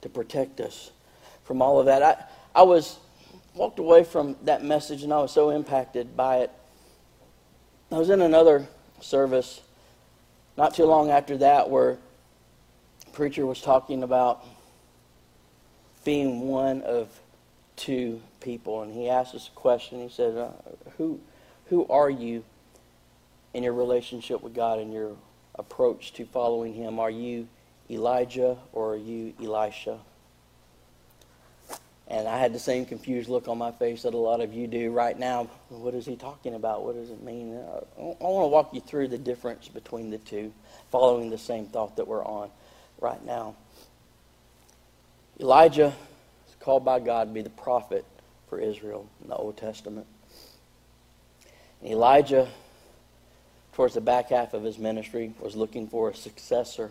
to protect us from all of that. I, I was walked away from that message and I was so impacted by it. I was in another service not too long after that where preacher was talking about being one of two people. And he asked us a question. He said uh, who who are you in your relationship with God and your approach to following him? Are you Elijah or are you Elisha and I had the same confused look on my face that a lot of you do right now. What is he talking about? What does it mean? Uh, I want to walk you through the difference between the two, following the same thought that we're on right now. Elijah is called by God to be the prophet for Israel in the Old Testament. And Elijah, towards the back half of his ministry, was looking for a successor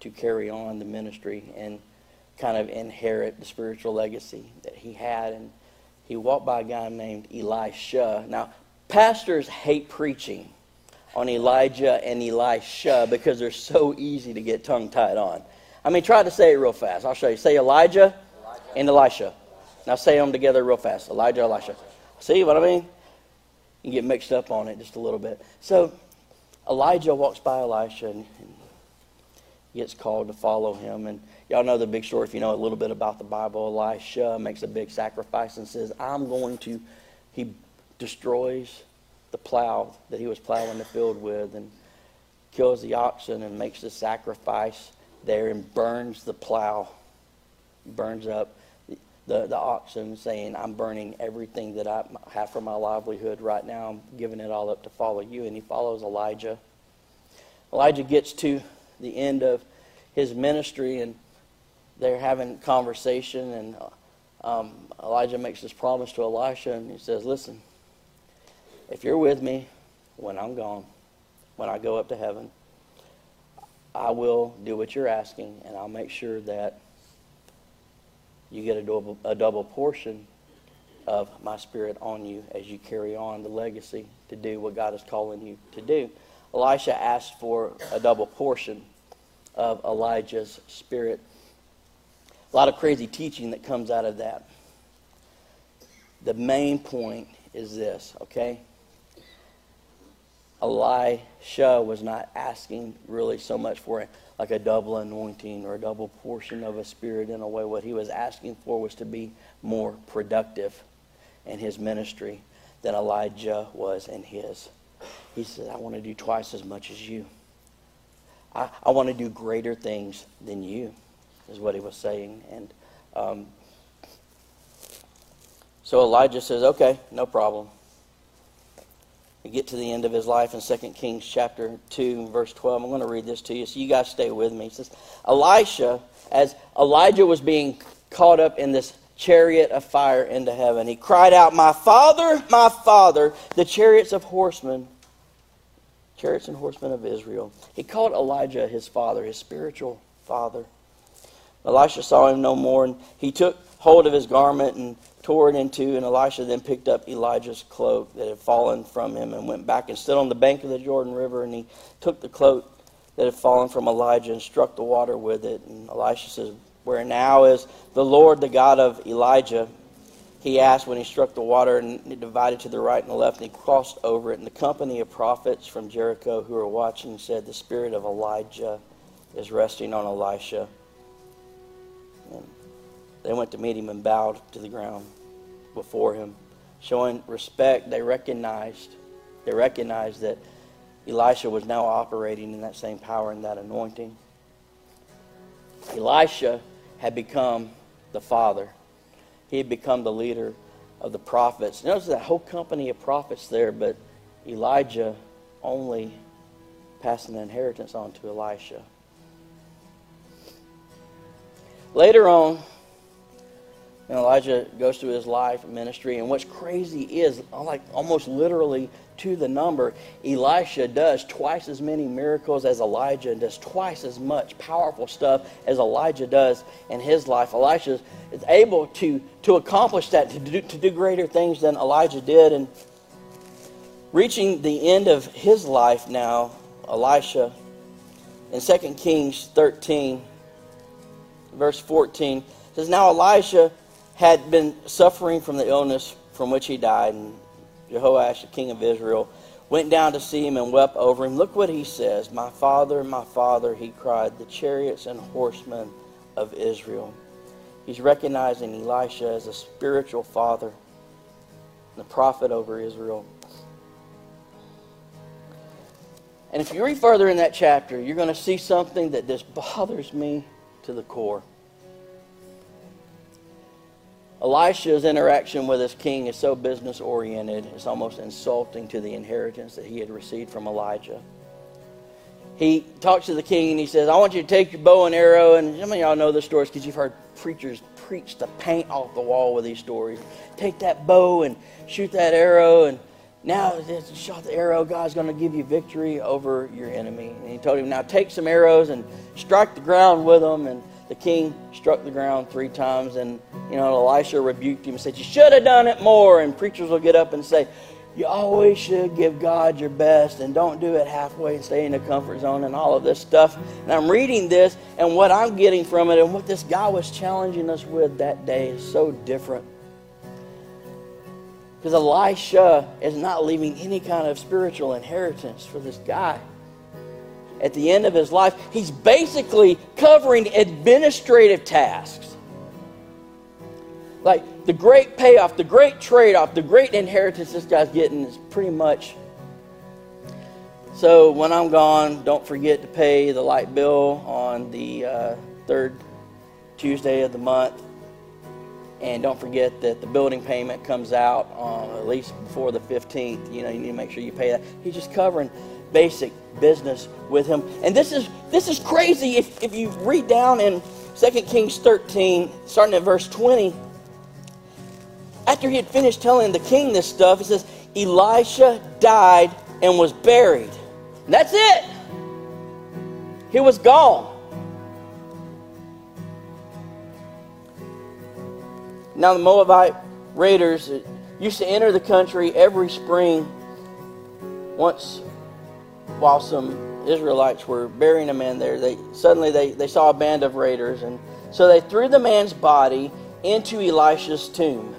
to carry on the ministry. And kind of inherit the spiritual legacy that he had. And he walked by a guy named Elisha. Now, pastors hate preaching on Elijah and Elisha because they're so easy to get tongue tied on. I mean, try to say it real fast. I'll show you. Say Elijah, Elijah. and Elisha. Now say them together real fast. Elijah, Elisha. See what I mean? You get mixed up on it just a little bit. So Elijah walks by Elisha and, and gets called to follow him. And Y'all know the big story if you know a little bit about the Bible. Elisha makes a big sacrifice and says, I'm going to, he destroys the plow that he was plowing the field with and kills the oxen and makes the sacrifice there and burns the plow, burns up the, the oxen, saying, I'm burning everything that I have for my livelihood right now. I'm giving it all up to follow you. And he follows Elijah. Elijah gets to the end of his ministry and they're having conversation, and um, Elijah makes this promise to Elisha, and he says, Listen, if you're with me when I'm gone, when I go up to heaven, I will do what you're asking, and I'll make sure that you get a double, a double portion of my spirit on you as you carry on the legacy to do what God is calling you to do. Elisha asked for a double portion of Elijah's spirit a lot of crazy teaching that comes out of that. The main point is this, okay? Elisha was not asking really so much for a, like a double anointing or a double portion of a spirit in a way. What he was asking for was to be more productive in his ministry than Elijah was in his. He said, I want to do twice as much as you. I, I want to do greater things than you is what he was saying. And um, so Elijah says, okay, no problem. We get to the end of his life in 2 Kings chapter 2, verse 12. I'm going to read this to you, so you guys stay with me. It says, Elisha, as Elijah was being caught up in this chariot of fire into heaven, he cried out, My father, my father, the chariots of horsemen, chariots and horsemen of Israel. He called Elijah his father, his spiritual father. Elisha saw him no more, and he took hold of his garment and tore it in two. And Elisha then picked up Elijah's cloak that had fallen from him and went back and stood on the bank of the Jordan River. And he took the cloak that had fallen from Elijah and struck the water with it. And Elisha says, Where now is the Lord, the God of Elijah? He asked when he struck the water, and it divided to the right and the left, and he crossed over it. And the company of prophets from Jericho who were watching said, The spirit of Elijah is resting on Elisha. And they went to meet him and bowed to the ground before him. showing respect, they recognized they recognized that Elisha was now operating in that same power and that anointing. Elisha had become the father. He had become the leader of the prophets. Notice that whole company of prophets there, but Elijah only passing the inheritance on to Elisha. Later on, Elijah goes through his life ministry, and what's crazy is, like almost literally to the number, Elisha does twice as many miracles as Elijah and does twice as much powerful stuff as Elijah does in his life. Elisha is able to, to accomplish that, to do, to do greater things than Elijah did. And reaching the end of his life now, Elisha, in 2 Kings 13, verse 14, says, Now Elisha had been suffering from the illness from which he died, and Jehoash, the king of Israel, went down to see him and wept over him. Look what he says My father, my father, he cried, the chariots and horsemen of Israel. He's recognizing Elisha as a spiritual father, the prophet over Israel. And if you read further in that chapter, you're going to see something that just bothers me to the core. Elisha's interaction with his king is so business oriented, it's almost insulting to the inheritance that he had received from Elijah. He talks to the king and he says, I want you to take your bow and arrow. And some of y'all know the stories because you've heard preachers preach the paint off the wall with these stories. Take that bow and shoot that arrow. And now that you shot the arrow, God's going to give you victory over your enemy. And he told him, Now take some arrows and strike the ground with them. And the king struck the ground three times, and you know Elisha rebuked him and said, "You should have done it more." And preachers will get up and say, "You always should give God your best, and don't do it halfway and stay in the comfort zone and all of this stuff." And I'm reading this, and what I'm getting from it, and what this guy was challenging us with that day, is so different. Because Elisha is not leaving any kind of spiritual inheritance for this guy at the end of his life, he's basically covering administrative tasks. Like the great payoff, the great trade off, the great inheritance this guy's getting is pretty much. So when I'm gone, don't forget to pay the light bill on the uh, third Tuesday of the month. And don't forget that the building payment comes out on at least before the 15th. You know, you need to make sure you pay that. He's just covering basic business with him. And this is this is crazy if, if you read down in 2 Kings 13, starting at verse 20. After he had finished telling the king this stuff, he says, Elisha died and was buried. And that's it. He was gone. Now the Moabite raiders used to enter the country every spring once while some Israelites were burying a man there, they suddenly they, they saw a band of raiders, and so they threw the man's body into Elisha's tomb.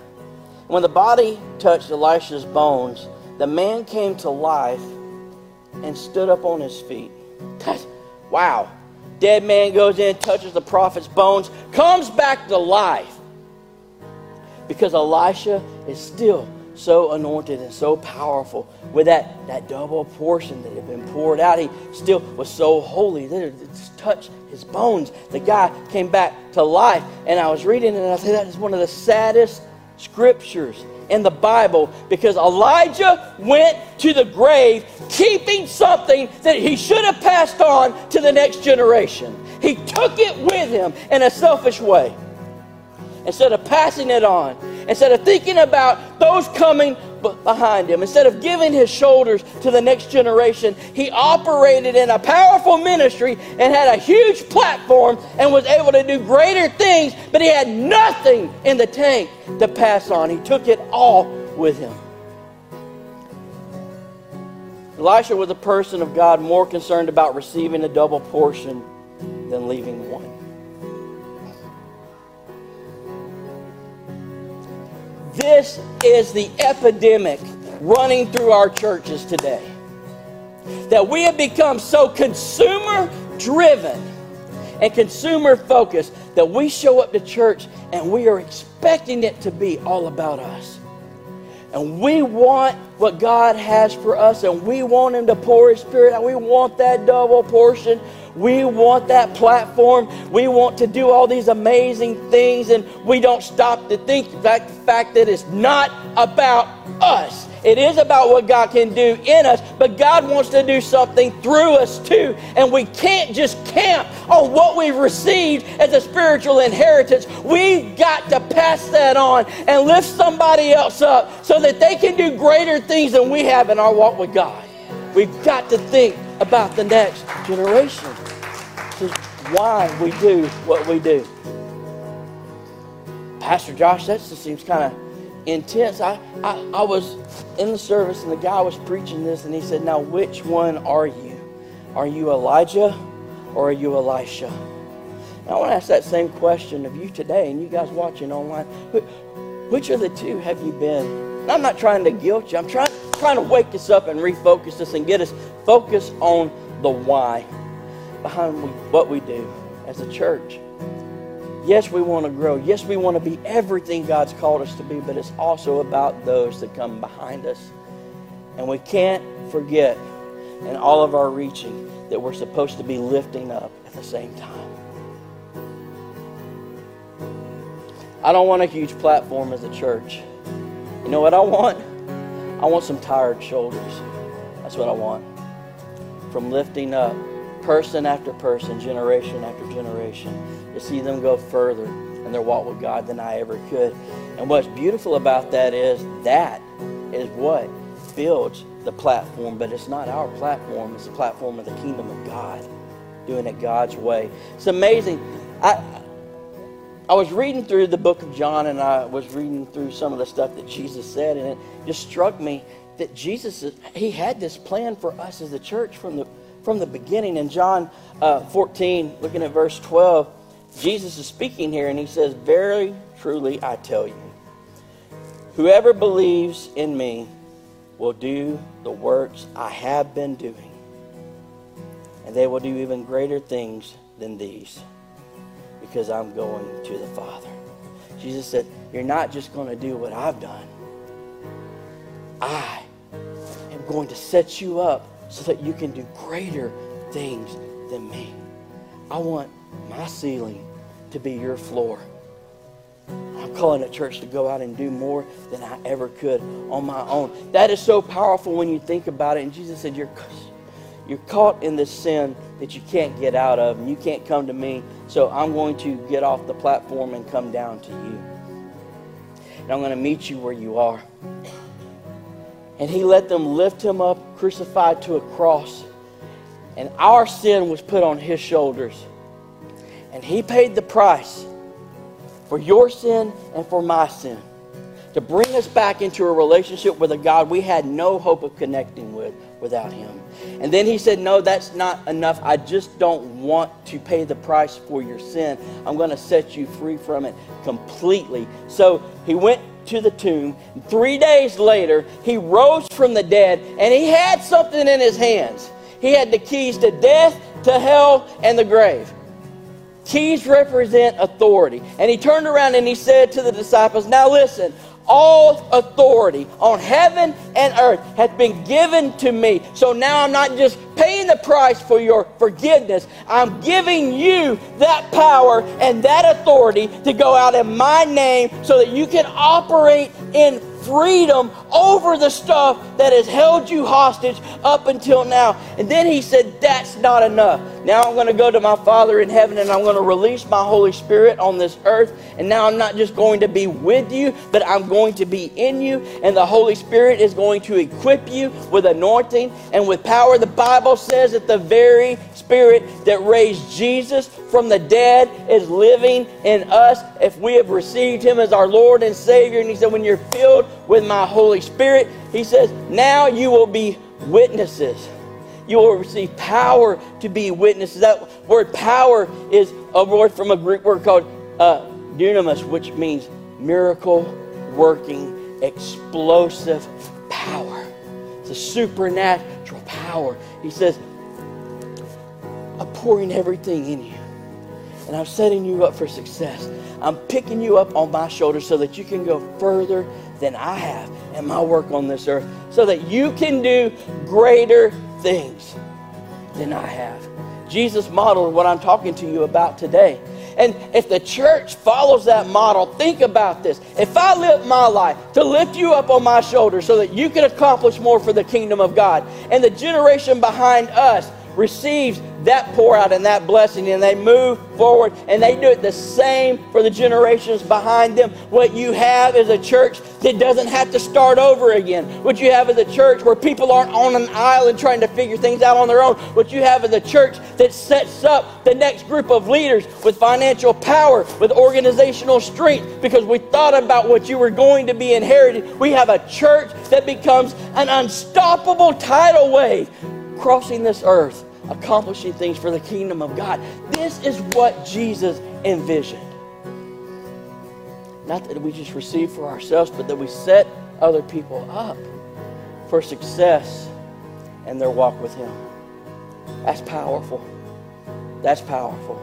When the body touched Elisha's bones, the man came to life and stood up on his feet. That's, wow. Dead man goes in, touches the prophet's bones, comes back to life. Because Elisha is still so anointed and so powerful with that, that double portion that had been poured out. He still was so holy that it touched his bones. The guy came back to life. And I was reading it and I said, that is one of the saddest scriptures in the Bible because Elijah went to the grave keeping something that he should have passed on to the next generation. He took it with him in a selfish way instead of passing it on Instead of thinking about those coming behind him, instead of giving his shoulders to the next generation, he operated in a powerful ministry and had a huge platform and was able to do greater things, but he had nothing in the tank to pass on. He took it all with him. Elisha was a person of God more concerned about receiving a double portion than leaving one. This is the epidemic running through our churches today. That we have become so consumer driven and consumer focused that we show up to church and we are expecting it to be all about us. And we want what God has for us, and we want Him to pour His Spirit out. We want that double portion. We want that platform. We want to do all these amazing things, and we don't stop to think that the fact that it's not about us. It is about what God can do in us, but God wants to do something through us too. And we can't just camp on what we've received as a spiritual inheritance. We've got to pass that on and lift somebody else up so that they can do greater things than we have in our walk with God. We've got to think about the next generation. Is why we do what we do. Pastor Josh, that just seems kind of intense. I, I, I was in the service and the guy was preaching this and he said, Now, which one are you? Are you Elijah or are you Elisha? And I want to ask that same question of you today and you guys watching online. Which of the two have you been? And I'm not trying to guilt you. I'm trying, trying to wake us up and refocus us and get us focused on the why behind what we do as a church. Yes, we want to grow. Yes, we want to be everything God's called us to be, but it's also about those that come behind us. And we can't forget in all of our reaching that we're supposed to be lifting up at the same time. I don't want a huge platform as a church. You know what I want? I want some tired shoulders. That's what I want. From lifting up person after person, generation after generation, to see them go further in their walk with God than I ever could. And what's beautiful about that is that is what builds the platform, but it's not our platform, it's the platform of the kingdom of God, doing it God's way. It's amazing. I I was reading through the book of John and I was reading through some of the stuff that Jesus said, and it just struck me that Jesus, he had this plan for us as a church from the from the beginning. In John uh, 14, looking at verse 12, Jesus is speaking here and he says, Very truly I tell you, whoever believes in me will do the works I have been doing, and they will do even greater things than these because I'm going to the Father. Jesus said, You're not just going to do what I've done. I am going to set you up so that you can do greater things than me. I want my ceiling to be your floor. I'm calling a church to go out and do more than I ever could on my own. That is so powerful when you think about it. And Jesus said, You're, you're caught in this sin that you can't get out of, and you can't come to me. So I'm going to get off the platform and come down to you. And I'm going to meet you where you are. And he let them lift him up, crucified to a cross. And our sin was put on his shoulders. And he paid the price for your sin and for my sin to bring us back into a relationship with a God we had no hope of connecting with without him. And then he said, No, that's not enough. I just don't want to pay the price for your sin. I'm going to set you free from it completely. So he went to the tomb. Three days later, he rose from the dead and he had something in his hands. He had the keys to death, to hell, and the grave. Keys represent authority. And he turned around and he said to the disciples, Now listen, all authority on heaven and earth has been given to me. So now I'm not just paying the price for your forgiveness, I'm giving you that power and that authority to go out in my name so that you can operate in freedom over the stuff that has held you hostage up until now. And then he said, That's not enough. Now I'm going to go to my Father in heaven and I'm going to release my Holy Spirit on this earth. And now I'm not just going to be with you, but I'm going to be in you. And the Holy Spirit is going to equip you with anointing and with power. The Bible says that the very Spirit that raised Jesus from the dead is living in us if we have received Him as our Lord and Savior. And He said, When you're filled with my Holy Spirit, He says, now you will be witnesses. You will receive power to be witnesses. That word power is a word from a Greek word called uh, dunamis, which means miracle working, explosive power. It's a supernatural power. He says, I'm pouring everything in you. And I'm setting you up for success. I'm picking you up on my shoulders so that you can go further than I have in my work on this earth so that you can do greater things than I have. Jesus modeled what I'm talking to you about today. And if the church follows that model, think about this. If I live my life to lift you up on my shoulders so that you can accomplish more for the kingdom of God, and the generation behind us receives that pour out and that blessing and they move forward and they do it the same for the generations behind them. What you have is a church that doesn't have to start over again. What you have is a church where people aren't on an island trying to figure things out on their own. What you have is a church that sets up the next group of leaders with financial power, with organizational strength, because we thought about what you were going to be inherited. We have a church that becomes an unstoppable tidal wave crossing this earth accomplishing things for the kingdom of God. This is what Jesus envisioned. Not that we just receive for ourselves, but that we set other people up for success in their walk with Him. That's powerful. That's powerful.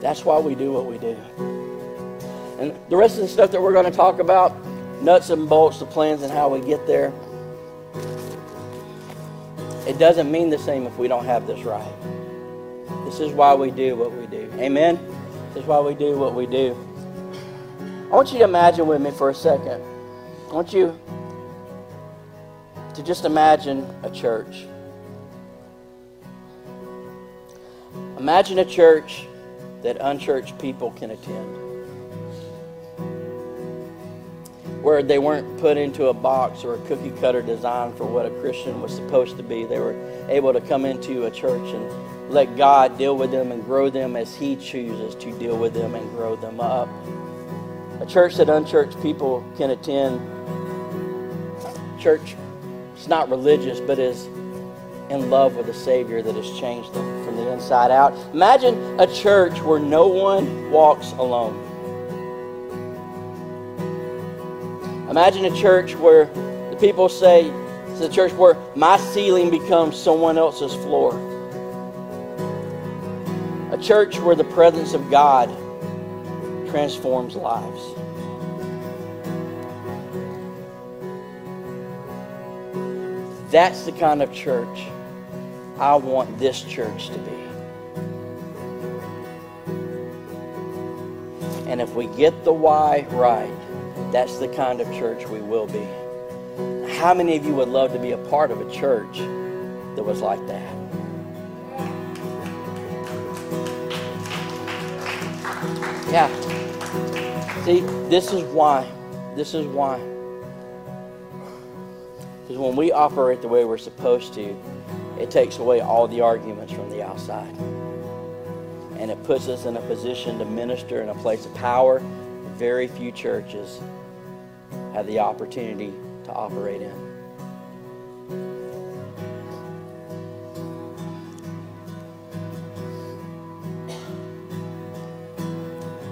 That's why we do what we do. And the rest of the stuff that we're going to talk about nuts and bolts, the plans and how we get there. It doesn't mean the same if we don't have this right. This is why we do what we do. Amen? This is why we do what we do. I want you to imagine with me for a second. I want you to just imagine a church. Imagine a church that unchurched people can attend. Where they weren't put into a box or a cookie cutter design for what a Christian was supposed to be. They were able to come into a church and let God deal with them and grow them as He chooses to deal with them and grow them up. A church that unchurched people can attend. Church, it's not religious, but is in love with a Savior that has changed them from the inside out. Imagine a church where no one walks alone. Imagine a church where the people say, it's a church where my ceiling becomes someone else's floor. A church where the presence of God transforms lives. That's the kind of church I want this church to be. And if we get the why right, that's the kind of church we will be. How many of you would love to be a part of a church that was like that? Yeah. See, this is why. This is why. Because when we operate the way we're supposed to, it takes away all the arguments from the outside. And it puts us in a position to minister in a place of power. Very few churches have the opportunity to operate in.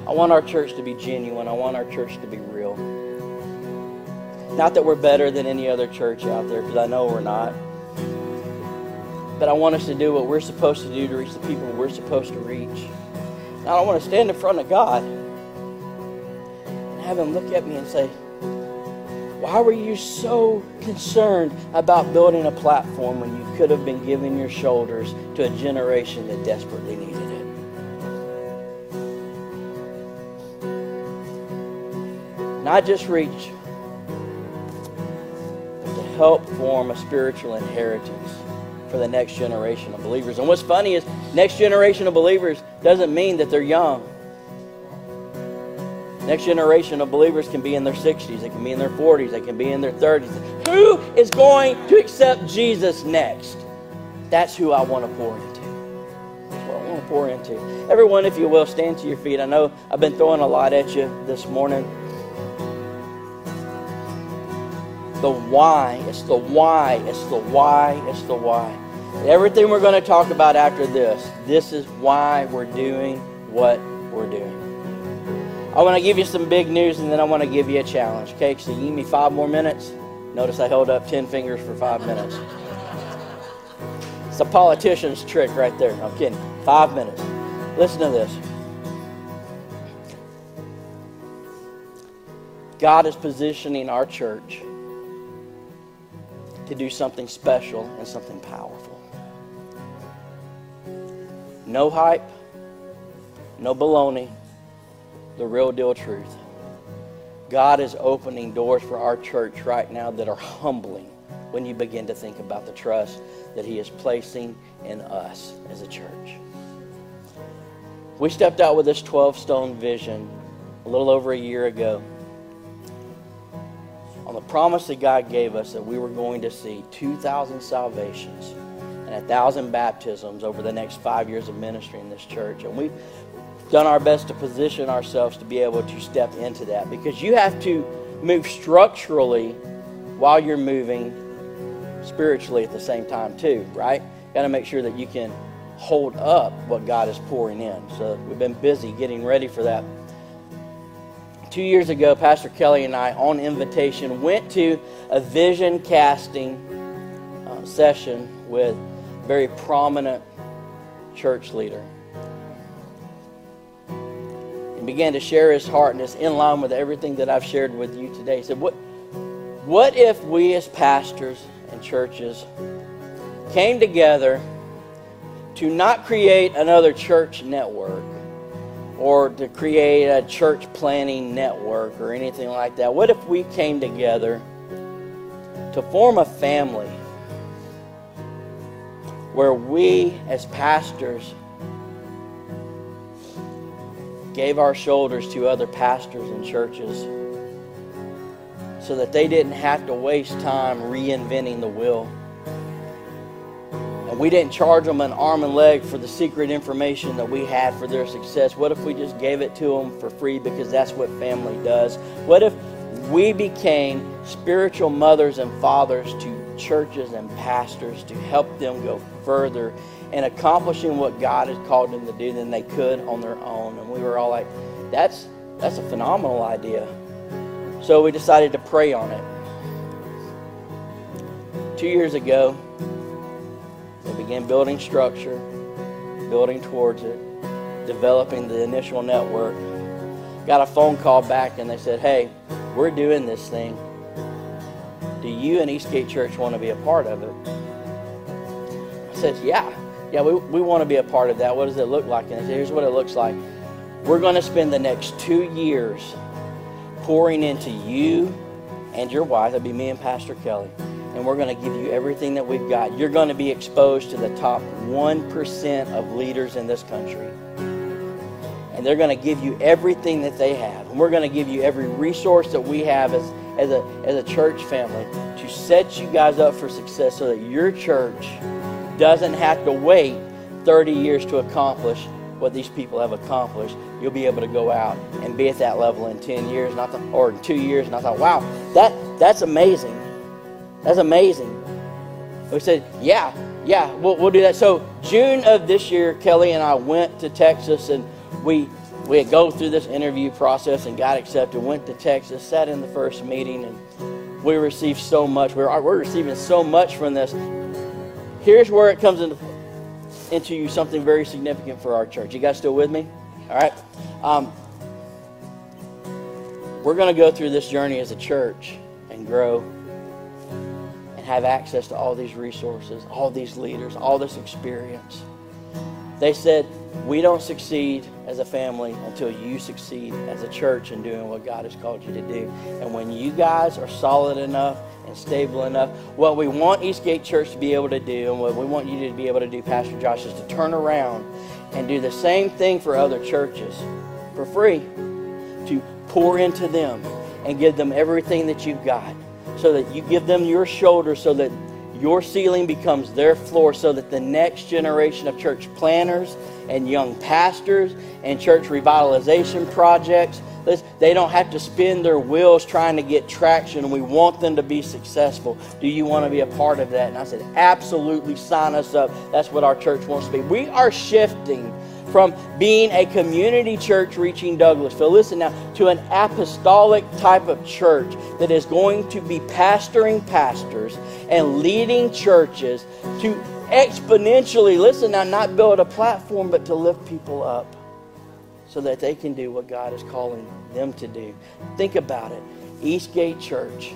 I want our church to be genuine. I want our church to be real. Not that we're better than any other church out there, because I know we're not. But I want us to do what we're supposed to do to reach the people we're supposed to reach. I don't want to stand in front of God and have Him look at me and say, why were you so concerned about building a platform when you could have been giving your shoulders to a generation that desperately needed it? Not just reach, but to help form a spiritual inheritance for the next generation of believers. And what's funny is, next generation of believers doesn't mean that they're young. Next generation of believers can be in their 60s, they can be in their 40s, they can be in their 30s. Who is going to accept Jesus next? That's who I want to pour into. That's what I want to pour into. Everyone, if you will, stand to your feet. I know I've been throwing a lot at you this morning. The why, it's the why, it's the why, it's the why. Everything we're going to talk about after this, this is why we're doing what we're doing. I want to give you some big news and then I want to give you a challenge. Okay, so you give me five more minutes. Notice I held up 10 fingers for five minutes. It's a politician's trick right there. I'm kidding. Five minutes. Listen to this. God is positioning our church to do something special and something powerful. No hype, no baloney, the real deal truth. God is opening doors for our church right now that are humbling when you begin to think about the trust that He is placing in us as a church. We stepped out with this 12 stone vision a little over a year ago on the promise that God gave us that we were going to see 2,000 salvations and 1,000 baptisms over the next five years of ministry in this church. And we've done our best to position ourselves to be able to step into that because you have to move structurally while you're moving spiritually at the same time, too, right? Got to make sure that you can hold up what God is pouring in. So we've been busy getting ready for that two years ago, Pastor Kelly and I, on invitation, went to a vision casting uh, session with a very prominent church leader. And began to share his heart, and it's in line with everything that I've shared with you today. He said, What, what if we as pastors and churches came together to not create another church network? or to create a church planning network or anything like that. What if we came together to form a family where we, as pastors, gave our shoulders to other pastors and churches so that they didn't have to waste time reinventing the wheel? and we didn't charge them an arm and leg for the secret information that we had for their success, what if we just gave it to them for free because that's what family does? What if we became spiritual mothers and fathers to churches and pastors to help them go further in accomplishing what God has called them to do than they could on their own? And we were all like, that's, that's a phenomenal idea. So we decided to pray on it. Two years ago, we began building structure, building towards it, developing the initial network. Got a phone call back and they said, Hey, we're doing this thing. Do you and Eastgate Church want to be a part of it? I said, Yeah. Yeah, we, we want to be a part of that. What does it look like? And Here's what it looks like. We're going to spend the next two years pouring into you and your wife. That'd be me and Pastor Kelly and we're going to give you everything that we've got. You're going to be exposed to the top 1% of leaders in this country. And they're going to give you everything that they have. And we're going to give you every resource that we have as, as, a, as a church family to set you guys up for success so that your church doesn't have to wait 30 years to accomplish what these people have accomplished. You'll be able to go out and be at that level in 10 years, I or in two years. And I thought, wow, that, that's amazing. That's amazing. We said, yeah, yeah, we'll, we'll do that. So June of this year, Kelly and I went to Texas and we we had go through this interview process and got accepted. Went to Texas, sat in the first meeting, and we received so much. We're we're receiving so much from this. Here's where it comes into into you something very significant for our church. You guys still with me? All right. Um, we're going to go through this journey as a church and grow and have access to all these resources, all these leaders, all this experience. They said, We don't succeed as a family until you succeed as a church in doing what God has called you to do. And when you guys are solid enough and stable enough, what we want Eastgate Church to be able to do, and what we want you to be able to do, Pastor Josh, is to turn around and do the same thing for other churches for free, to pour into them and give them everything that you've got so that you give them your shoulder so that your ceiling becomes their floor so that the next generation of church planners and young pastors and church revitalization projects they don't have to spin their wheels trying to get traction. We want them to be successful. Do you want to be a part of that? And i said absolutely sign us up. That's what our church wants to be. We are shifting from being a community church reaching Douglasville, listen now, to an apostolic type of church that is going to be pastoring pastors and leading churches to exponentially, listen now, not build a platform, but to lift people up so that they can do what God is calling them to do. Think about it. Eastgate Church,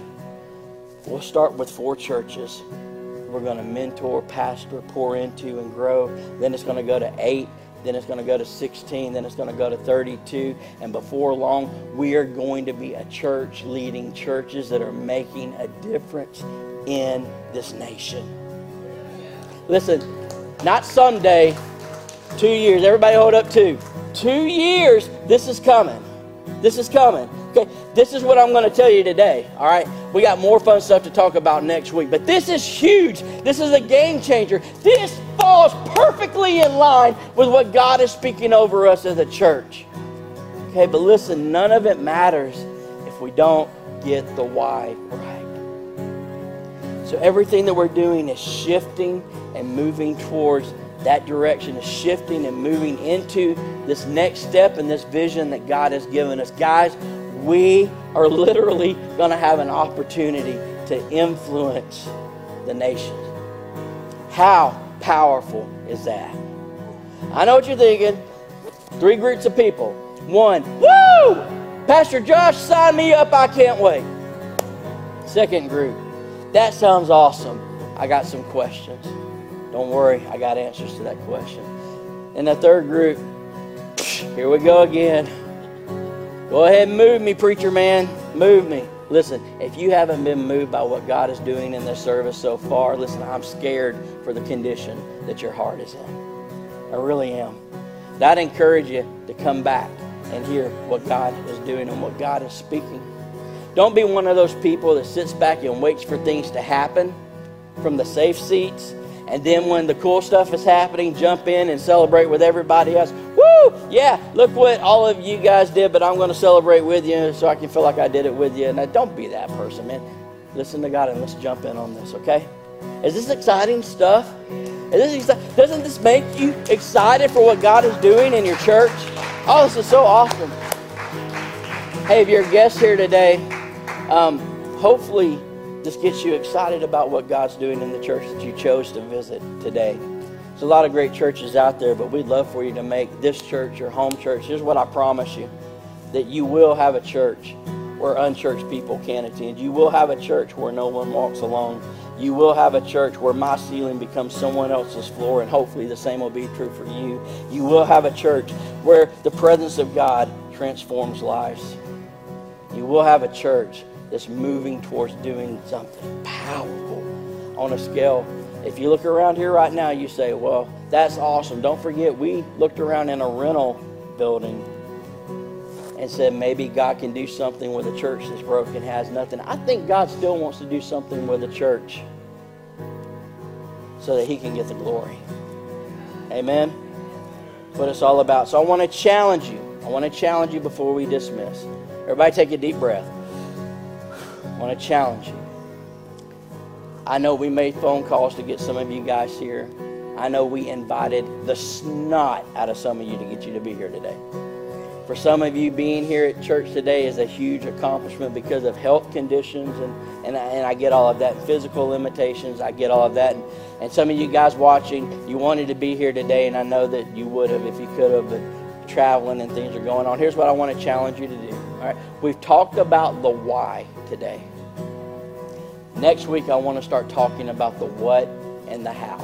we'll start with four churches. We're going to mentor, pastor, pour into, and grow. Then it's going to go to eight. Then it's going to go to 16. Then it's going to go to 32. And before long, we are going to be a church leading churches that are making a difference in this nation. Listen, not someday, two years. Everybody hold up two. Two years, this is coming. This is coming. Okay, this is what I'm going to tell you today. All right, we got more fun stuff to talk about next week, but this is huge. This is a game changer. This falls perfectly in line with what God is speaking over us as a church. Okay, but listen, none of it matters if we don't get the why right. So everything that we're doing is shifting and moving towards that direction, is shifting and moving into this next step and this vision that God has given us. Guys, we are [laughs] literally going to have an opportunity to influence the nation. How powerful is that? I know what you're thinking. Three groups of people. One, woo! Pastor Josh, sign me up. I can't wait. Second group, that sounds awesome. I got some questions. Don't worry, I got answers to that question. And the third group, here we go again. Go ahead and move me, preacher man. Move me. Listen, if you haven't been moved by what God is doing in this service so far, listen, I'm scared for the condition that your heart is in. I really am. I'd encourage you to come back and hear what God is doing and what God is speaking. Don't be one of those people that sits back and waits for things to happen from the safe seats. And then when the cool stuff is happening, jump in and celebrate with everybody else. Woo! Yeah, look what all of you guys did, but I'm going to celebrate with you so I can feel like I did it with you. Now, don't be that person, man. Listen to God and let's jump in on this, okay? Is this exciting stuff? Is this exci- Doesn't this make you excited for what God is doing in your church? Oh, this is so awesome. Hey, if you're a guest here today, um, hopefully this gets you excited about what God's doing in the church that you chose to visit today. There's a lot of great churches out there, but we'd love for you to make this church your home church. Here's what I promise you that you will have a church where unchurched people can attend. You will have a church where no one walks alone. You will have a church where my ceiling becomes someone else's floor, and hopefully the same will be true for you. You will have a church where the presence of God transforms lives. You will have a church that's moving towards doing something powerful on a scale. If you look around here right now, you say, Well, that's awesome. Don't forget, we looked around in a rental building and said, Maybe God can do something with a church that's broken, has nothing. I think God still wants to do something with a church so that He can get the glory. Amen? What it's all about. So I want to challenge you. I want to challenge you before we dismiss. Everybody take a deep breath. I want to challenge you. I know we made phone calls to get some of you guys here. I know we invited the snot out of some of you to get you to be here today. For some of you, being here at church today is a huge accomplishment because of health conditions, and, and, I, and I get all of that. Physical limitations, I get all of that. And, and some of you guys watching, you wanted to be here today, and I know that you would have if you could have, but traveling and things are going on. Here's what I want to challenge you to do. All right, we've talked about the why today. Next week, I want to start talking about the what and the how.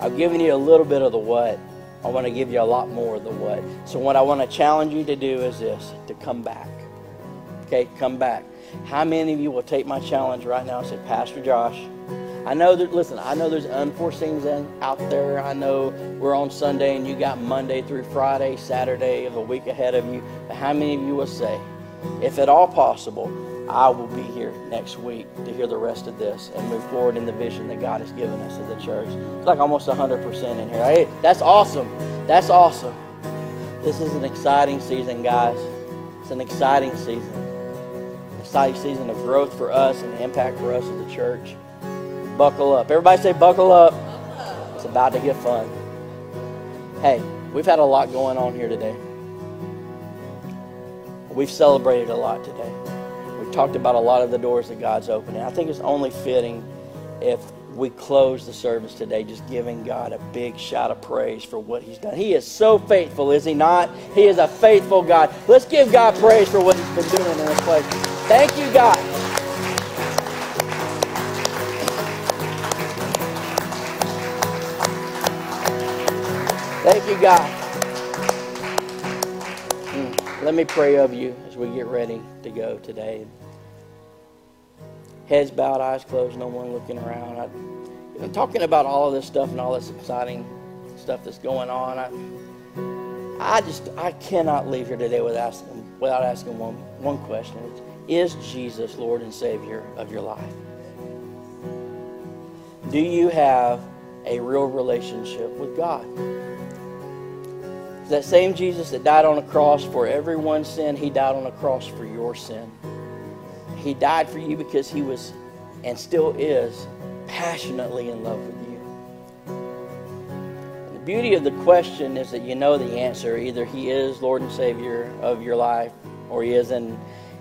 I've given you a little bit of the what. I want to give you a lot more of the what. So, what I want to challenge you to do is this to come back. Okay, come back. How many of you will take my challenge right now and say, Pastor Josh, I know that, listen, I know there's unforeseen things out there. I know we're on Sunday and you got Monday through Friday, Saturday of a week ahead of you. But how many of you will say, if at all possible, I will be here next week to hear the rest of this and move forward in the vision that God has given us as a church. It's like almost 100% in here. That's awesome. That's awesome. This is an exciting season, guys. It's an exciting season. Exciting season of growth for us and impact for us as a church. Buckle up. Everybody say, buckle up. It's about to get fun. Hey, we've had a lot going on here today. We've celebrated a lot today. Talked about a lot of the doors that God's opening. I think it's only fitting if we close the service today just giving God a big shout of praise for what He's done. He is so faithful, is He not? He is a faithful God. Let's give God praise for what He's been doing in this place. Thank you, God. Thank you, God. Mm. Let me pray of you as we get ready to go today. Heads bowed, eyes closed, no one looking around. I, you know, talking about all of this stuff and all this exciting stuff that's going on. I, I just I cannot leave here today without asking, without asking one one question: Is Jesus Lord and Savior of your life? Do you have a real relationship with God? That same Jesus that died on a cross for everyone's sin, he died on a cross for your sin. He died for you because he was and still is passionately in love with you. The beauty of the question is that you know the answer. Either he is Lord and Savior of your life or he isn't.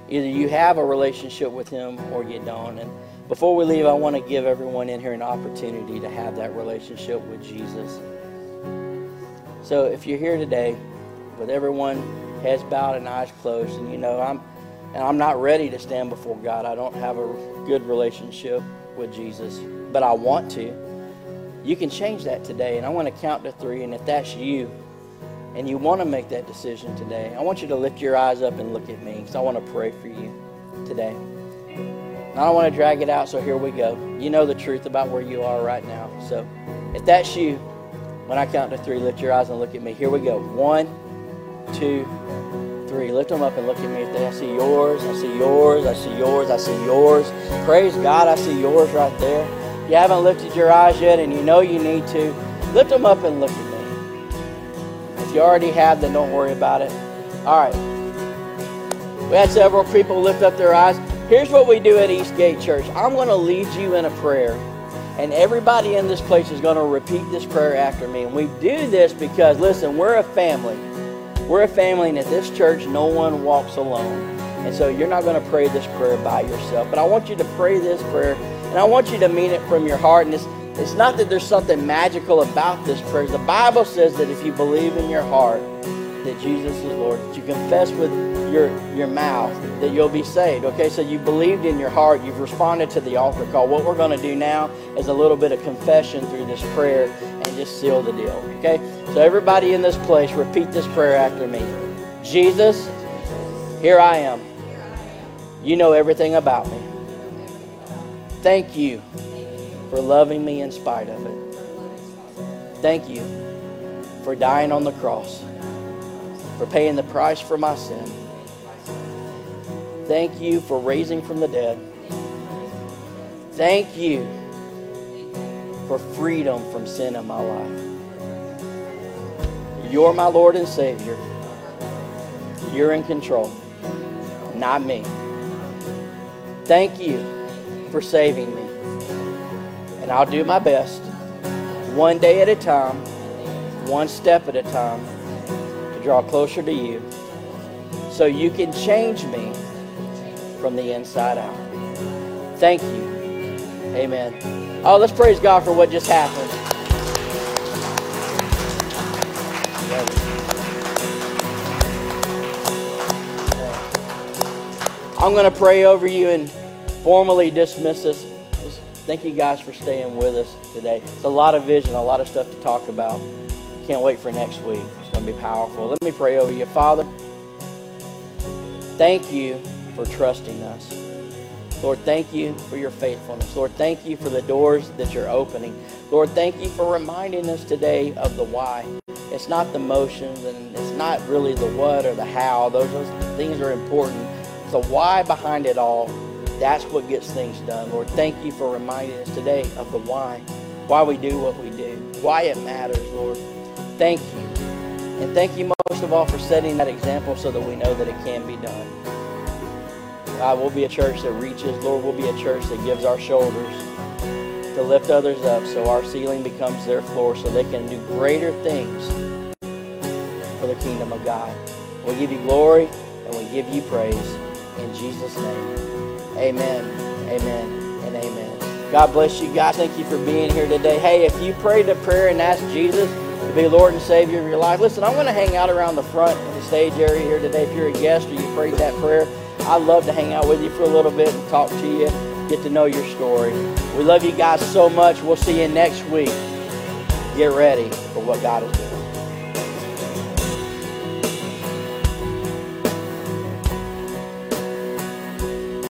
Either you have a relationship with him or you don't. And before we leave, I want to give everyone in here an opportunity to have that relationship with Jesus. So if you're here today with everyone heads bowed and eyes closed, and you know I'm and I'm not ready to stand before God. I don't have a good relationship with Jesus, but I want to. You can change that today, and I want to count to three. And if that's you, and you want to make that decision today, I want you to lift your eyes up and look at me, because I want to pray for you today. And I don't want to drag it out, so here we go. You know the truth about where you are right now. So if that's you, when I count to three, lift your eyes and look at me. Here we go. One, two, three. Lift them up and look at me. They, I see yours, I see yours, I see yours, I see yours. Praise God, I see yours right there. If you haven't lifted your eyes yet and you know you need to, lift them up and look at me. If you already have, then don't worry about it. All right. We had several people lift up their eyes. Here's what we do at Eastgate Church. I'm going to lead you in a prayer. And everybody in this place is going to repeat this prayer after me. And we do this because, listen, we're a family. We're a family, and at this church, no one walks alone. And so you're not going to pray this prayer by yourself. But I want you to pray this prayer, and I want you to mean it from your heart. And it's, it's not that there's something magical about this prayer. The Bible says that if you believe in your heart that Jesus is Lord, that you confess with your, your mouth that you'll be saved. Okay, so you believed in your heart, you've responded to the altar call. What we're going to do now is a little bit of confession through this prayer and just seal the deal. Okay, so everybody in this place, repeat this prayer after me Jesus, here I am. You know everything about me. Thank you for loving me in spite of it. Thank you for dying on the cross, for paying the price for my sin Thank you for raising from the dead. Thank you for freedom from sin in my life. You're my Lord and Savior. You're in control, not me. Thank you for saving me. And I'll do my best, one day at a time, one step at a time, to draw closer to you so you can change me from the inside out. Thank you. Amen. Oh, let's praise God for what just happened. I'm going to pray over you and formally dismiss us. Thank you guys for staying with us today. It's a lot of vision, a lot of stuff to talk about. Can't wait for next week. It's going to be powerful. Let me pray over you. Father, thank you for trusting us. Lord, thank you for your faithfulness. Lord, thank you for the doors that you're opening. Lord, thank you for reminding us today of the why. It's not the motions and it's not really the what or the how. Those, those things are important. It's the why behind it all, that's what gets things done. Lord, thank you for reminding us today of the why. Why we do what we do. Why it matters, Lord. Thank you. And thank you most of all for setting that example so that we know that it can be done. God, we'll be a church that reaches. Lord, we'll be a church that gives our shoulders to lift others up so our ceiling becomes their floor so they can do greater things for the kingdom of God. We give you glory and we give you praise in Jesus' name. Amen, amen, and amen. God bless you guys. Thank you for being here today. Hey, if you prayed a prayer and asked Jesus to be Lord and Savior of your life, listen, I'm going to hang out around the front of the stage area here today. If you're a guest or you prayed that prayer, I'd love to hang out with you for a little bit and talk to you, get to know your story. We love you guys so much. We'll see you next week. Get ready for what God is doing.